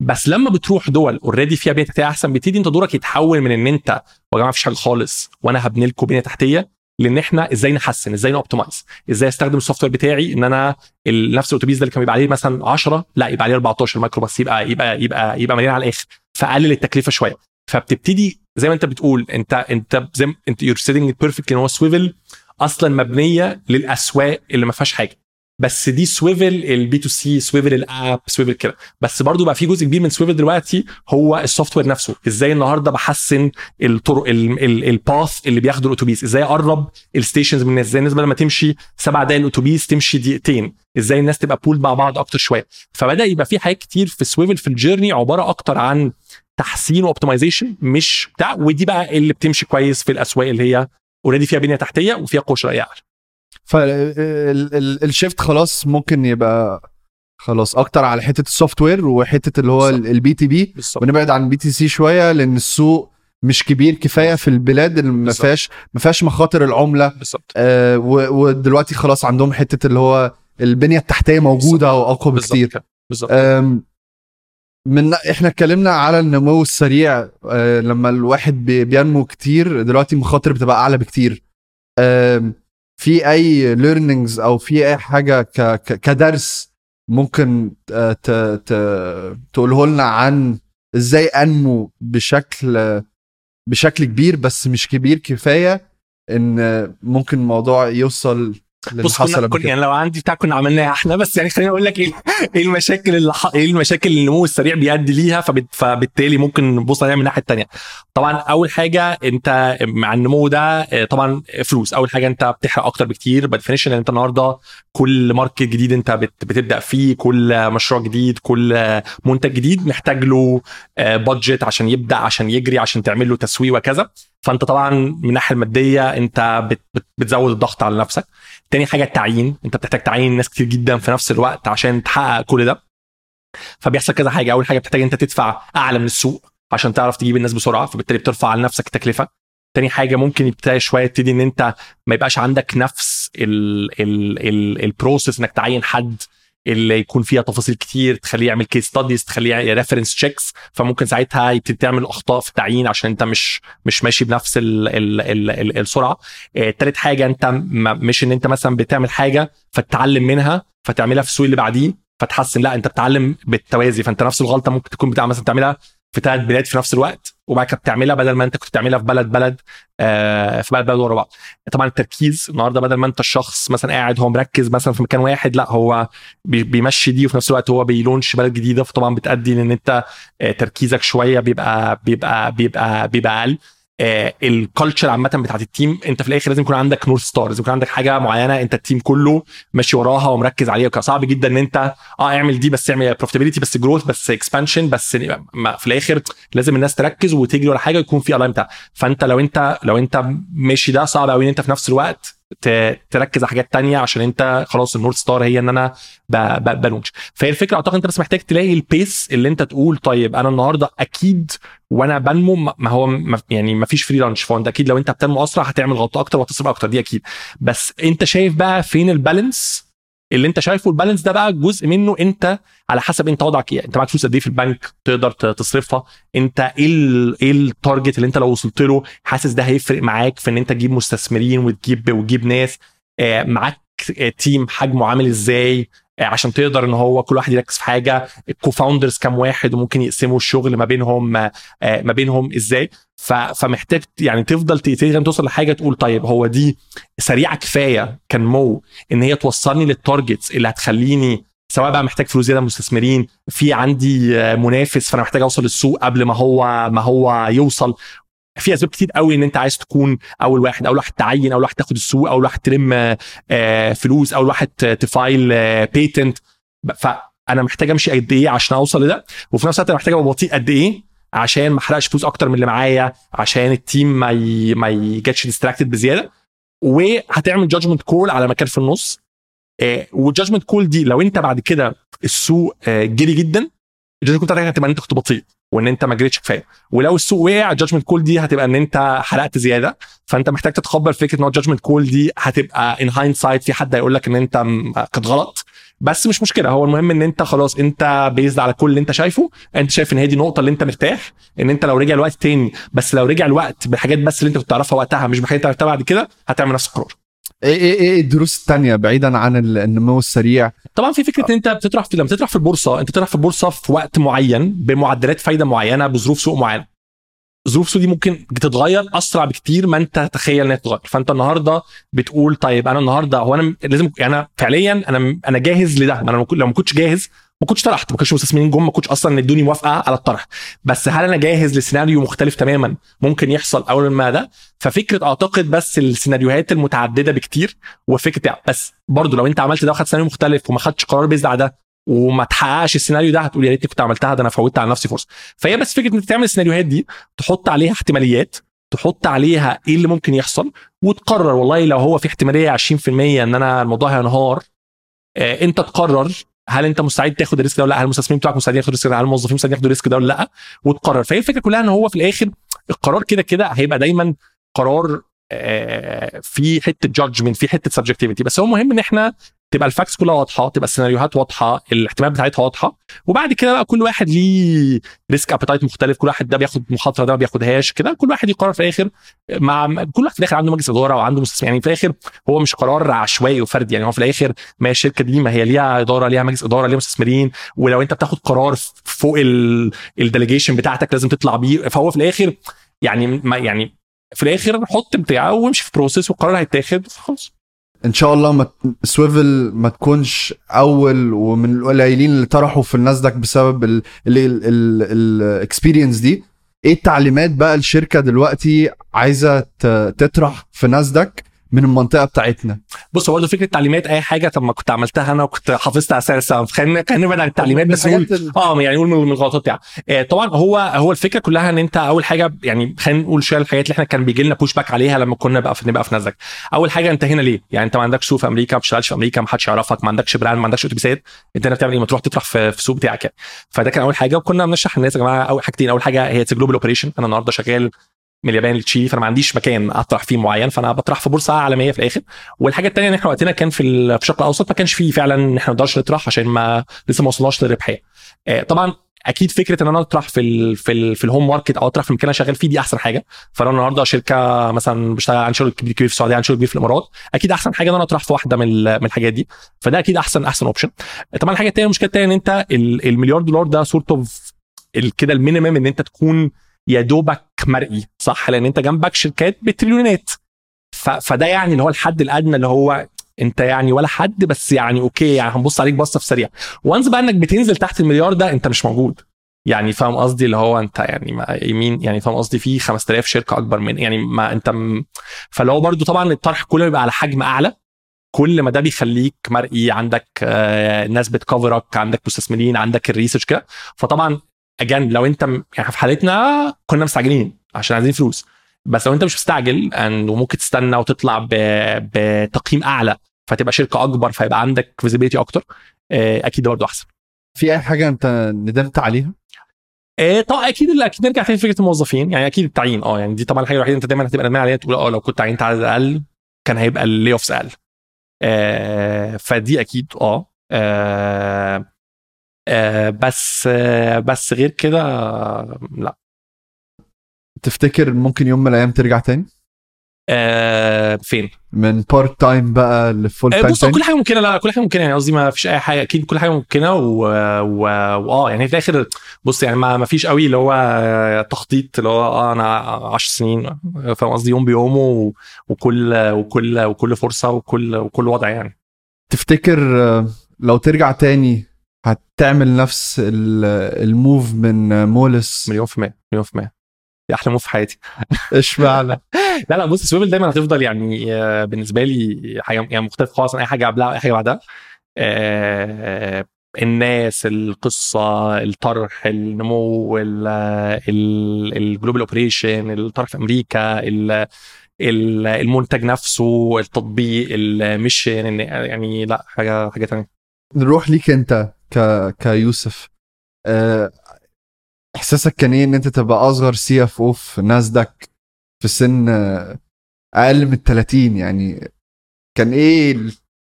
بس لما بتروح دول already فيها بنية تحتية أحسن بتبتدي انت دورك يتحول من إن انت يا جماعة مفيش حاجة خالص وأنا هبني لكم بنية تحتية لإن إحنا إزاي نحسن إزاي ن optimize إزاي أستخدم ال software بتاعي إن أنا نفس الأتوبيس ده اللي كان بيبقى عليه مثلا 10 لا يبقى عليه 14 مايكرو بس يبقى يبقى يبقى يبقى مليان على الآخر فقلل التكلفة شوية. فبتبتدي زي ما أنت بتقول انت أنت زي انت your setting perfect ان هو سويفل أصلا مبنية للأسواق اللي ما فيهاش حاجة. بس دي سويفل ال B2C سويفل ال app سويفل كده. بس برضو بقى في جزء كبير من سويفل دلوقتي هو ال software نفسه. إزاي النهارده بحسن الطرق ال path اللي بياخده الأتوبيس؟ إزاي أقرب ال stations من الناس؟ إزاي الناس بدل ما تمشي سبع دقايق الأتوبيس تمشي دقيقتين؟ إزاي الناس تبقى pool مع بعض أكتر شوية؟ فبدأ يبقى في حاجات كتير في سويفل في ال journey عبارة أكتر عن تحسين و optimization مش بتاع ودي بقى اللي بتمشي كويس في الأسواق اللي هي already فيها بنية تحتية وفيها قوه شرائيه اعلى فال shift خلاص ممكن يبقى خلاص أكتر على حتة ال software وحتة اللي هو ال B2B. ونبعد عن ال B2C شوية لأن السوق مش كبير كفاية في البلاد اللي ما فيهاش ما فيهاش مخاطر العملة. بالظبط. آه ودلوقتي خلاص عندهم حتة اللي هو البنية التحتية موجودة واقوى بكتير. بالظبط. من إحنا اتكلمنا على النمو السريع. آه لما الواحد بينمو كتير دلوقتي المخاطر بتبقى أعلى بكتير. آه في أي ليرنينجز أو في أي حاجة ك كدرس ممكن ت تقوله لنا عن إزاي أنمو بشكل بشكل كبير بس مش كبير كفاية إن ممكن الموضوع يوصل بص كنا, كنا يعني لو عندي بتاع كنا عملناها إحنا بس يعني خليني أقول لك إيه إيه المشاكل اللي ح... إيه المشاكل اللي النمو السريع بيؤدي ليها فبت... فبالتالي ممكن نبص عليها من الناحية الثانية طبعا أول حاجة أنت مع النمو ده طبعا فلوس. أول حاجة أنت بتحرق أكتر بكتير. by definition أنت النهارده كل market جديد أنت بت... بتبدأ فيه كل مشروع جديد كل منتج جديد محتاج له budget عشان يبدأ عشان يجري عشان تعمل له تسويق وكذا. فأنت طبعا من الناحية المادية أنت بت... بت... بتزود الضغط على نفسك. تاني حاجة التعيين. انت بتحتاج تعين ناس كتير جدا في نفس الوقت عشان تحقق كل ده. فبيحصل كذا حاجة. أول حاجة بتحتاج أنت تدفع أعلى من السوق عشان تعرف تجيب الناس بسرعة فبالتالي بترفع على نفسك التكلفة. تاني حاجة ممكن يبتدي شوية تبتدي إن أنت ما يبقاش عندك نفس ال process إنك تعين حد اللي يكون فيها تفاصيل كتير تخليه يعمل case studies تخليه reference checks فممكن ساعتها يبتدي تعمل أخطاء في التعيين عشان أنت مش مش ماشي بنفس ال ال ال ال السرعة. آه تالت حاجة أنت مش إن أنت مثلا بتعمل حاجة فتتعلم منها فتعملها في السوق اللي بعديه فتحسن لا أنت بتتعلم بالتوازي فأنت نفس الغلطة ممكن تكون بتاع مثلا تعملها في ثلاث بلاد في نفس الوقت وبعد كده بتعملها بدل ما انت كنت بتعملها في بلد بلد آه في بلد بلد ورا بعض. طبعا التركيز النهارده بدل ما انت الشخص مثلا قاعد هو مركز مثلا في مكان واحد لا هو بيمشي دي وفي نفس الوقت هو بي launch بلد جديدة فطبعا بتأدي لأن انت آه تركيزك شوية بيبقى بيبقى بيبقى بيبقى أقل. آه ال culture عامة بتاعت ال team انت في الآخر لازم يكون عندك north star لازم يكون عندك حاجة معينة انت ال team كله ماشي وراها ومركز عليها صعب جدا إن انت آه اعمل دي بس اعمل profitability بس growth بس expansion بس في الآخر لازم الناس تركز وتجري ورا حاجة يكون في ال line بتاع. فأنت لو انت لو انت ماشي ده صعب قوي إن انت في نفس الوقت تركز على حاجات تانية عشان انت خلاص ال north star هي ان أنا ب launch فهي الفكرة أعتقد أنت بس محتاج تلاقي ال pace اللي انت تقول طيب أنا النهارده أكيد وأنا بنمو ما هو يعني ما فيش free lunch فأنت أكيد لو أنت بتنمو أسرع هتعمل غلطه أكتر وهتصرف أكتر. دي أكيد. بس أنت شايف بقى فين ال balance اللي انت شايفه ال balance ده بقى جزء منه انت على حسب انت وضعك إيه. انت معاك فلوس قد إيه في البنك تقدر تصرفها. انت إيه إيه ال target اللي انت لو وصلت له حاسس ده هيفرق معاك في ان انت تجيب مستثمرين وتجيب وتجيب ناس. آه، معاك آه، team حجمه عامل إزاي؟ آه، عشان تقدر ان هو كل واحد يركز في حاجة. ال cofounders كام واحد وممكن يقسموا الشغل ما بينهم آه، آه، ما بينهم إزاي. فمحتاج يعني تفضل تقدر توصل لحاجة تقول طيب هو دي سريعة كفاية كنمو ان هي توصلني لل targets اللي هتخليني سواء بقى محتاج فلوس زيادة مستثمرين في عندي آه، منافس فأنا محتاج أوصل للسوق قبل ما هو ما هو يوصل. في أسباب كتير قوي إن أنت عايز تكون أول واحد أول واحد تعين أول واحد تاخد السوق أول واحد تلم آه، آه، فلوس أول واحد ت file patent فانا محتاج أمشي قد إيه عشان أوصل لده؟ وفي نفس الوقت أنا محتاج أبقى بطيء قد إيه عشان ما أحرقش فلوس أكتر من اللي معايا عشان ال team ما ي... ما ي get ش distracted بزيادة. وهتعمل judgment call على مكان في النص. وال judgment call دي لو أنت بعد كده السوق آه، جري جدا ال judgment call بتاعتك هتبقى إن أنت كنت بطيء. وإن أنت ما جريتش كفاية. ولو السوق وقع ال judgment call دي هتبقى إن أنت حرقت زيادة. فأنت محتاج تتقبل فكرة إن هو ال judgment call دي هتبقى ان hindsight في حد هيقول لك إن أنت كانت غلط. بس مش مشكلة. هو المهم إن أنت خلاص أنت بيزد على كل اللي أنت شايفه. أنت شايف إن هي دي النقطه اللي أنت مرتاح. إن أنت لو رجع الوقت تاني بس لو رجع الوقت بالحاجات بس اللي أنت كنت تعرفها وقتها مش بحاجات انت عرفتها بعد كده هتعمل نفس القرار. إيه إيه إيه الدروس التانية بعيدا عن ال- النمو السريع. طبعا في فكرة إن أنت بتطرح في لما تطرح في البورصة أنت بتطرح في البورصة في وقت معين بمعدلات فايدة معينة بظروف سوق معينة. ظروف سوق دي ممكن تتغير أسرع بكتير ما أنت تتخيل انها تتغير. فأنت النهارده بتقول طيب أنا النهارده هو أنا لازم يعني أنا فعليا أنا أنا جاهز لده. أنا لو ما كنتش جاهز ما كنتش طرحت ما كنتش مستثمرين جم ما كنتش أصلا ادوني موافقة على الطرح. بس هل أنا جاهز لسيناريو مختلف تماما ممكن يحصل أول ما ده؟ ففكرة أعتقد بس السيناريوهات المتعددة بكتير وفكرة بس برضو لو أنت عملت ده وخدت سيناريو مختلف وما خدتش قرار based على ده وما تحققش السيناريو ده هتقول يا ريتني كنت عملتها ده أنا فوتت على نفسي فرصة. فهي بس فكرة إنك تعمل السيناريوهات دي تحط عليها احتماليات تحط عليها إيه اللي ممكن يحصل وتقرر. والله لو هو في احتمالية 20% إن أنا الموضوع هينهار آه أنت تقرر هل انت مستعد تاخد ال risk ده ولا لا؟ هل المستثمرين بتوعك مستعدين ياخدوا ال risk ده؟ هل الموظفين مستعدين ياخدوا ال risk ده ولا لا؟ وتقرر. فهي الفكرة كلها إن هو في الآخر القرار كده كده هيبقى دايما قرار آه، في حتة judgment في حتة subjectivity بس هو مهم إن إحنا تبقى ال facts كلها واضحة تبقى السيناريوهات واضحة الاحتمالات بتاعتها واضحة. وبعد كده بقى كل واحد ليه risk appetite مختلف كل واحد ده بياخد مخاطرة ده ما بياخدهاش كده كل واحد يقرر في الآخر مع كل واحد في الآخر عنده مجلس إدارة وعنده مستثمر. يعني في الآخر هو مش قرار عشوائي وفردي يعني هو في الآخر ما هي الشركة دي ما هي ليها إدارة ليها مجلس إدارة ليها مستثمرين ولو أنت بتاخد قرار فوق ال delegation بتاعتك لازم تطلع بيه. فهو في الآخر يعني ما يعني في الآخر حط بتاعه وامشي في process والقرار هيتاخد خلاص. إن شاء الله ما سويفل ما تكونش أول ومن القليلين اللي طرحوا في الناسداك بسبب ال experience دي. إيه التعليمات بقى الشركة دلوقتي عايزة تطرح في ناسداك؟ من المنطقة بتاعتنا. بص هو برضه فكرة تعليمات أي حاجة طب ما كنت عملتها أنا وكنت حافظت على سعر السهم خلينا خلينا نبعد عن التعليمات بس نقول ال- آه يعني نقول من الغلطات بتاعها آه طبعا هو هو الفكرة كلها إن أنت أول حاجة يعني خلينا نقول شوية الحاجات اللي إحنا كان بيجي لنا push back عليها لما كنا بقى في نبقى في ناسداك أول حاجة أنت هنا ليه؟ يعني أنت ما عندكش سوق في أمريكا ما بتشتغلش في أمريكا ما حدش يعرفك ما عندكش brand ما عندكش اتوبيسات أنت هنا بتعمل إيه؟ ما تروح تطرح في في السوق بتاعك يعني. فده كان أول حاجة وكنا بنشرح للناس يا جماعة أول حاجتين. أول حاجة هي global operation أنا النهارده شغال من اليابان لتشيلي فأنا ما عنديش مكان أطرح فيه معين فأنا بطرح في بورصة عالمية في الآخر. والحاجة الثانية إن إحنا وقتنا كان في ال- في الشرق الأوسط ما كانش فيه فعلا إن إحنا ما نقدرش نطرح عشان ما لسه ما وصلناش للربحية. آه، طبعا أكيد فكرة إن أنا أطرح في ال في ال في ال home market أو أطرح في المكان اللي شغال فيه دي أحسن حاجة. فأنا النهارده شركة مثلا بشتغل عن شغل كبير في السعودية عن شغل كبير في الإمارات أكيد أحسن حاجة إن أنا أطرح في واحدة من من الحاجات دي. فده أكيد أحسن أحسن option طبعا الحاجة الثانية المشكلة الثانية إن أنت ال- المليار دولار ده sort of كده ال minimum إن أنت تكون يا دوبك مرئي صح؟ لأن أنت جنبك شركات بتريليونات. فده يعني اللي هو الحد الأدنى اللي هو أنت يعني ولا حد بس يعني okay يعني هنبص عليك بصة في سريع. وانس بقى إنك بتنزل تحت المليار ده أنت مش موجود. يعني فاهم قصدي؟ اللي هو أنت يعني ما يمين يعني فاهم قصدي؟ في 5000 شركة أكبر من يعني ما أنت م... فاللي هو برضو طبعا الطرح كله بيبقى على حجم أعلى. كل ما ده بيخليك مرئي عندك آه، ناس بتكفرك عندك مستثمرين عندك ال research كده. فطبعا again لو انت يعني في حالتنا كنا مستعجلين عشان عايزين فلوس. بس لو انت مش مستعجل وممكن تستنى وتطلع بتقييم أعلى فتبقى شركة أكبر فيبقى عندك visibility أكتر آه، أكيد ده برضه أحسن. في أي حاجة أنت ندمت عليها؟ إيه طبعا أكيد أكيد نرجع تاني لفكرة الموظفين. يعني أكيد التعيين. آه يعني دي طبعا الحاجة الوحيدة أنت دايما هتبقى ندمان عليها. تقول آه لو كنت عينت عدد أقل كان هيبقى اللي اوفس أقل. آه فدي أكيد آه آه، بس آه، بس غير كده آه، لا. تفتكر ممكن يوم من الأيام ترجع تاني؟ آه، فين؟ من part time بقى ل full آه، time بص هو تاني؟ كل حاجة ممكنة لا كل حاجة ممكنة يعني قصدي ما فيش أي حاجة أكيد كل حاجة ممكنة و- و- وآه يعني في الآخر بص يعني ما ما فيش قوي اللي هو تخطيط اللي هو آه أنا 10 سنين فاهم قصدي؟ يوم بيومه و- وكل وكل وكل فرصة وكل وكل وضع يعني. تفتكر آه، لو ترجع تاني هتعمل نفس ال- ال move من المولز. مليون في المية مليون في المية دي أحلى move في حياتي. إشمعنى؟ لا لا بص سويفل دايما هتفضل يعني آه، بالنسبة لي حاجة يعني مختلف خالص عن أي حاجة قبلها أي حاجة بعدها. آه، الناس القصة الطرح النمو ال global operation الطرح في أمريكا ال- ال- المنتج نفسه التطبيق ال mission يعني لا حاجة حاجة ثانية نروح ليك أنت. ك... كيوسف. آه، إحساسك كان إيه إن أنت تبقى أصغر CFO في ناسداك في سن آه، أقل من 30 يعني؟ كان إيه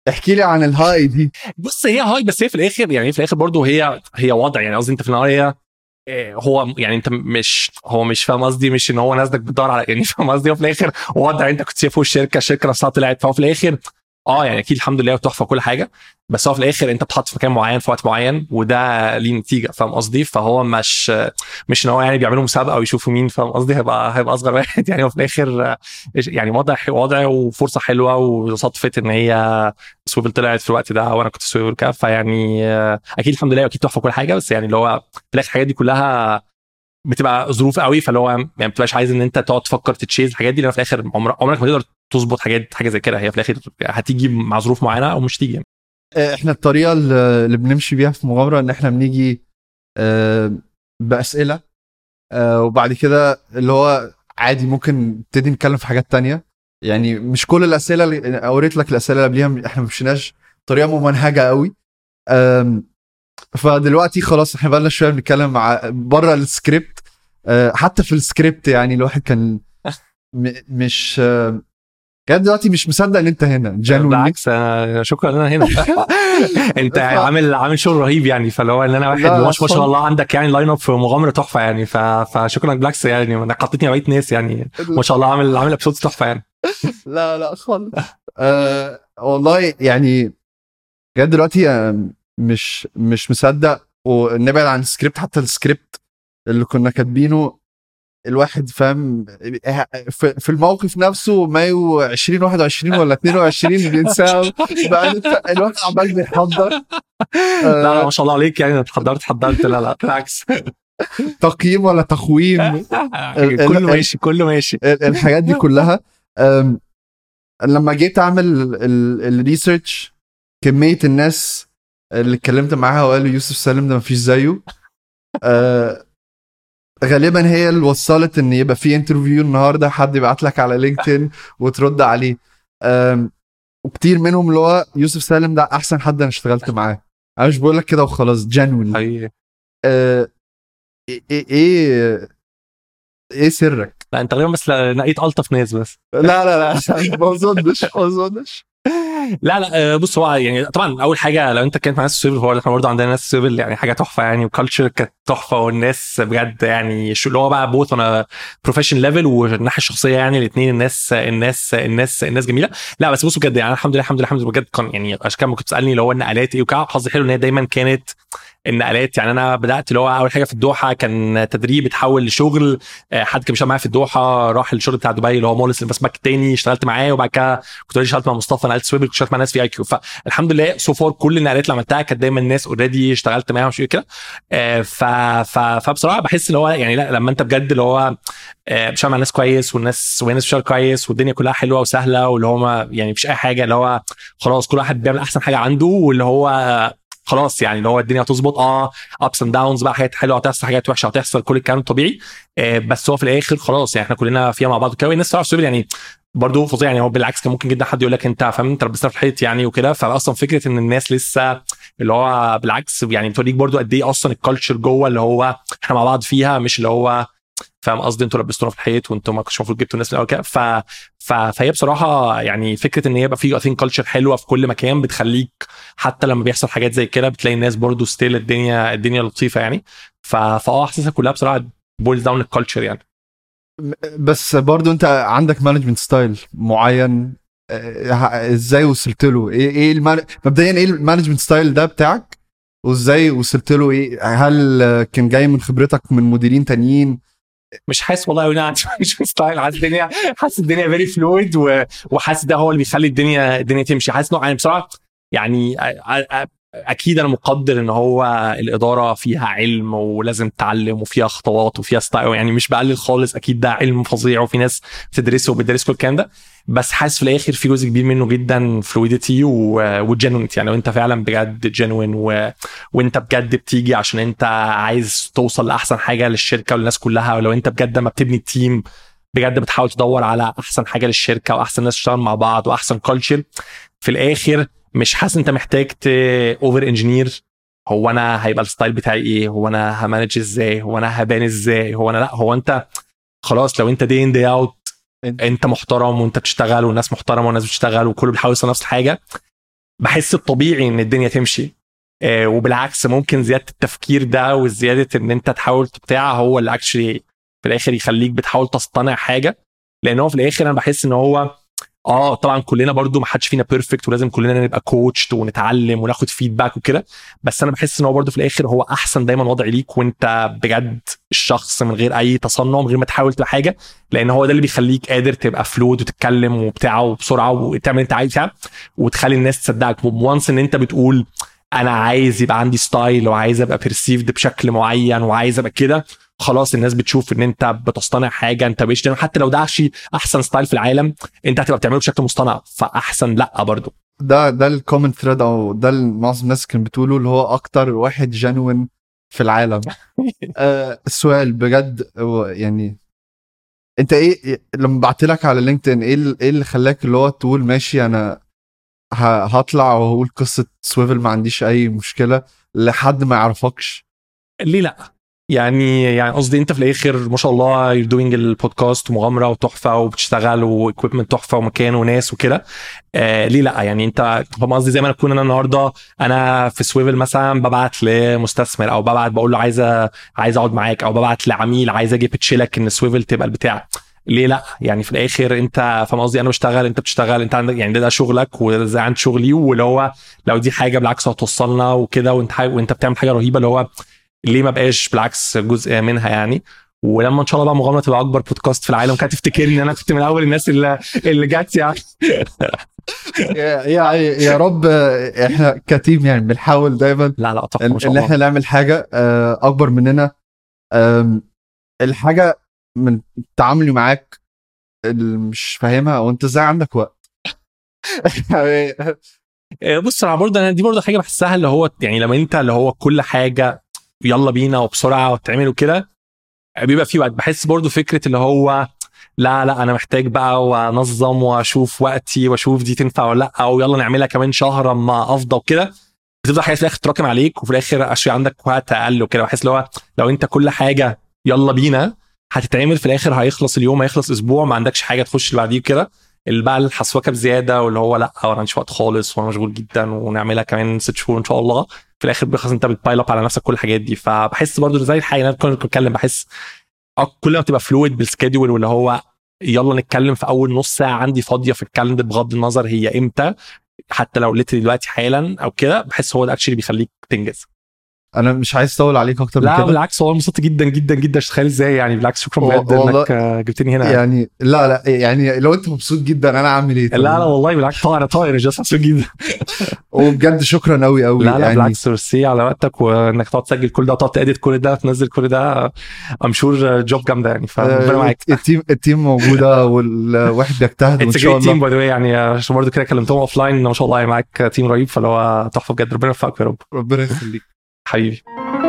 احكي لي عن ال high دي. بص هي high بس هي في الآخر يعني في الآخر برضه هي هي وضع يعني قصدي أنت في النهاية إيه، هو يعني أنت مش هو مش فاهم قصدي مش إن هو ناسداك بتدور على يعني فاهم قصدي هو في الآخر وضع أنت كنت شايفه الشركة الشركة نفسها طلعت فهو في الآخر آه يعني أكيد الحمد لله تحفه كل حاجة. بس هو في الآخر أنت بتحط في مكان معين في وقت معين وده ليه نتيجة فاهم قصدي؟ فهو مش مش إن هو يعني بيعملوا مسابقة ويشوفوا مين فاهم قصدي؟ هيبقى هيبقى أصغر واحد. يعني هو في الآخر يعني وضع وضع وفرصة حلوة وصدفه إن هي سويفل طلعت في الوقت ده وأنا كنت سويفل CFO فيعني أكيد الحمد لله أكيد تحفة كل حاجة. بس يعني اللي هو في الآخر الحاجات دي كلها بتبقى ظروف قوي. فاللي هو يعني ما بتبقاش عايز إن أنت تقعد تفكر ت chase الحاجات دي لأن في الآخر عمر- عمرك ما تقدر تظبط حاجات حاجة زي كده هي في الآخر هتيجي مع ظروف معينة أو مش تيجي. آه، إحنا الطريقة اللي بنمشي بيها في مغامره إن إحنا بنيجي آه، بأسئلة آه، وبعد كده اللي هو عادي ممكن نبتدي نتكلم في حاجات تانية يعني مش كل الأسئلة اللي اوريت لك الأسئلة اللي قبليها إحنا ما مشيناش طريقة ممنهجة قوي فدلوقتي خلاص إحنا بقالنا شوية بنتكلم مع بره السكريبت حتى في السكريبت يعني الواحد كان مش كان دلوقتي مش مصدق إن أنت هنا. genuine بالعكس شكرا إن أنا هنا. أنت عامل عامل شغل رهيب يعني هو إن أنا واحد ما شاء. الله عندك يعني lineup في مغامرة تحفة يعني. فشكرا بالعكس يعني إنك حطيتني بقيه ناس يعني. ما شاء الله عامل عامل episodes تحفة يعني. لا لا خالص. آه والله يعني جد دلوقتي آه، مش مش مصدق ونبعد عن السكريبت حتى السكريبت اللي كنا كاتبينه الواحد فاهم في في الموقف نفسه مايو 2021 ولا 22 بينساه بقى الواحد عمال بيحضر. لا لا آه ما شاء الله عليك يعني اتحضرت حضرت لا لا بالعكس. تقييم ولا تقويم؟ كله ماشي كله ماشي. ال- الحاجات دي كلها لما جيت أعمل الريسيرش كمية الناس اللي اتكلمت معاها وقالوا يوسف سالم ده مفيش زيه أه، غالبا هي اللي وصلت إن يبقى في interview النهارده حد يبعت لك على LinkedIn وترد عليه. وكتير منهم اللي هو يوسف سالم ده أحسن حد أنا اشتغلت معاه. أنا مش بقول لك كده وخلاص جنوني حقيقي. إيه إيه إيه إيه سرك؟ لا أنت غالبا بس نقيت ألطف ناس بس. لا لا لا ما أظنش ما أظنش. لا لا آه، بص هو يعني طبعا أول حاجة لو أنت كنت مع ناس سيفل هو إحنا برضه عندنا ناس سيفل يعني حاجة تحفة يعني وكالتشر كانت تحفة والناس بجد يعني شو اللي هو بقى بوث أنا بروفيشن ليفل والناحيه الشخصية يعني الاثنين الناس الناس الناس الناس جميلة. لا بس بص بجد يعني الحمد لله الحمد لله الحمد لله بجد كان يعني عشان كده كنت تسألني اللي هو النقلات إيه وكده حظي حلو إن هي دايما كانت النقلات. يعني أنا بدأت اللي هو أول حاجة في الدوحة كان تدريب اتحول لشغل. آه، حد كان بيشتغل معايا في الدوحة راح الشغل بتاع دبي اللي هو مولس البسمك التاني اشتغلت معاه. وبعد كده كنت اشتغلت مع مصطفى نقلت Swvl كنت اشتغلت مع ناس في IQ فالحمد لله so far كل النقلات اللي عملتها كانت دايما الناس already اشتغلت معاهم شوية كده. آه، ف ف فبصراحه بحس اللي هو يعني لا لما انت بجد اللي هو آه، بتشتغل مع ناس كويس والناس والناس بتشتغل كويس والدنيا كلها حلوة وسهلة واللي هو يعني مفيش أي حاجة اللي هو خلاص كل واحد بيعمل أحسن حاجة عنده واللي هو خلاص يعني اللي هو الدنيا هتظبط. آه ups and downs بقى حاجات حلوة هتحصل حاجات وحشة هتحصل كل الكلام الطبيعي آه بس هو في الآخر خلاص يعني إحنا كلنا فيها مع بعض. كده الناس تعرف يعني برضه فظيع يعني هو بالعكس كان ممكن جدا حد يقول لك أنت فاهم أنت لبسنا في الحيط يعني وكده. فاصلا فكرة إن الناس لسه اللي هو بالعكس يعني بتوريك برضه قد إيه أصلا ال culture جوه اللي هو إحنا مع بعض فيها مش اللي هو فاهم قصدي؟ أنتوا لبستونا في الحيط وانتوا ما كنتش المفروض جبتوا الناس من الأول كده. ف... ف... فهي بصراحة يعني فكرة إن يبقى في اثين culture حلوة في كل مكان بتخليك حتى لما بيحصل حاجات زي كده بتلاقي الناس برضو still الدنيا الدنيا لطيفة يعني. ف... فآه احساسها كلها بصراحة boils down ال culture يعني. بس برضو انت عندك management style معين؟ آه، إزاي وصلت له؟ إيه إيه. مبدئيا إيه ال management style ده بتاعك؟ وازاي وصلت له؟ إيه هل كان جاي من خبرتك من مديرين تانيين؟ مش حاسس والله أنا مش style حاسس الدنيا حاسس الدنيا very fluid وحاسس ده هو اللي بيخلي الدنيا الدنيا تمشي. حاسس إنه يعني بصراحة يعني أكيد أنا مقدر إن هو الإدارة فيها علم ولازم تتعلم وفيها خطوات وفيها style يعني مش بقلل خالص أكيد ده علم فظيع وفي ناس بتدرسه وبتدرس كل الكلام ده بس حاسس في الآخر في جزء كبير منه جدا fluidity و genuinity يعني لو أنت فعلا بجد genuine و... وأنت بجد بتيجي عشان أنت عايز توصل لأحسن حاجة للشركة وللناس كلها ولو أنت بجد لما بتبني ال team بجد بتحاول تدور على أحسن حاجة للشركة وأحسن ناس تشتغل مع بعض وأحسن culture في الآخر مش حاسس انت محتاج over engineer هو أنا هيبقى ال style بتاعي إيه؟ هو أنا ه manage إزاي؟ هو أنا هبان إزاي؟ هو أنا لأ هو أنت خلاص لو أنت day in day out أنت محترم وأنت بتشتغل والناس محترمة والناس بتشتغل وكله بيحاول يوصل نفس الحاجة بحس الطبيعي إن الدنيا تمشي. آه وبالعكس ممكن زيادة التفكير ده وزيادة إن أنت تحاول تبتاع هو اللي actually في الآخر يخليك بتحاول تصطنع حاجة. لأن هو في الآخر أنا بحس إن هو آه طبعا كلنا برضو ما حدش فينا perfect ولازم كلنا نبقى كوتش ونتعلم وناخد feedback وكده. بس أنا بحس إن هو برضو في الآخر هو أحسن دايما وضع ليك وأنت بجد الشخص من غير أي تصنع من غير ما تحاول تبقى حاجة لأن هو ده اللي بيخليك قادر تبقى fluid وتتكلم وبتاع وبسرعة وتعمل أنت عايز وتخلي الناس تصدقك. وانس إن أنت بتقول أنا عايز يبقى عندي style وعايز أبقى perceived بشكل معين وعايز أبقى كده خلاص الناس بتشوف إن أنت بتصطنع حاجة أنت مش حتى لو ده أحسن style في العالم أنت هتبقى بتعمله بشكل مصطنع فأحسن لأ برضه ده ده ال common thread أو ده معظم الناس كانوا بتقولوا اللي هو أكتر واحد genuine في العالم. آه السؤال بجد يعني أنت إيه لما بعت لك على LinkedIn إيه إيه اللي خلاك اللي هو تقول ماشي أنا هطلع وهقول قصة Swvl ما عنديش أي مشكلة لحد ما يعرفكش؟ ليه لأ؟ يعني يعني قصدي انت في الآخر ما شاء الله you're doing البودكاست ومغامره وتحفة وبتشتغل و equipment تحفة ومكان وناس وكده. آه ليه لأ؟ يعني انت فاهم قصدي؟ زي ما أنا اكون أنا النهارده أنا في Swvl مثلا ببعت لمستثمر أو ببعت بقول له عايز عايز أقعد معاك أو ببعت لعميل عايز أجي بتشيلك إن Swvl تبقى البتاع. ليه لأ؟ يعني في الآخر انت فاهم قصدي؟ أنا بشتغل انت بتشتغل انت عندك يعني ده, ده شغلك وده عند شغلي واللي هو لو دي حاجة بالعكس هتوصلنا وكده وانت وانت بتعمل حاجة رهيبة اللي هو ليه ما بقاش بالعكس جزء منها يعني؟ ولما إن شاء الله بقى مغامرة تبقى أكبر بودكاست في العالم. كانت تفتكرني إن أنا كنت من أول الناس اللي اللي جت يعني. يا يا رب إحنا كتيم يعني بنحاول دايما لا لا طبعا ان إحنا نعمل حاجة آه، أكبر مننا. الحاجة من تعاملي معاك اللي مش فاهمها وانت إزاي عندك وقت؟ بص أنا برضه أنا دي برضه حاجة بحسها اللي هو يعني لما أنت اللي هو كل حاجة يلا بينا وبسرعة وتعملوا كده. بيبقى في وقت. بحس برضو فكرة اللي هو لا لا أنا محتاج بقى وأنظم وأشوف وقتي وأشوف دي تنفع ولا لأ أو يلا نعملها كمان شهر أما أفضى وكده. بتفضل حاجات في الآخر تراكم عليك وفي الآخر عشان عندك وقت أقل وكده. بحس اللي هو لو أنت كل حاجة يلا بينا هتتعمل في الآخر هيخلص اليوم هيخلص أسبوع ما عندكش حاجة تخش اللي بعديه كده بقى الحسوكه بزيادة واللي هو لأ أنا عنديش وقت خالص وأنا مشغول جدا ونعملها كمان ست شهور إن شاء الله. في الآخر بيخلص أنت بت pile up على نفسك كل الحاجات دي. فبحس برضو زي الحاجة أنا كنت بتكلم بحس كل ما بتبقى fluid بال schedule واللي هو يلا نتكلم في أول نص ساعة عندي فاضية في ال calendar بغض النظر هي إمتى. حتى لو literally دلوقتي حالا أو كده بحس هو ده actually بيخليك تنجز. أنا مش عايز أطول عليك أكتر من لا كده. بالعكس والله انبسطت جدا جدا جدا. مش تخيل إزاي يعني. بالعكس شكرا بجد إنك آه، جبتني هنا. يعني لا لا يعني لو أنت مبسوط جدا أنا أعمل إيه؟ لا لا والله بالعكس. طبعا أنا طاير just مبسوط جدا. وبجد شكرا قوي قوي لا لا يعني بالعكس ميرسي على وقتك وإنك تقعد تسجل كل ده وتقعد ت edit كل ده وتنزل كل ده. I'm sure job جامدة يعني فربنا آه، معاك. ال team ال team موجودة والواحد بيجتهد وإن شاء great team الله by the way يعني عشان برضه كده كلمتهم offline ما شاء الله معاك team رهيب فاللي هو تحفة بجد. ربنا يوفقك يا رب. ربنا يخليك. Have you?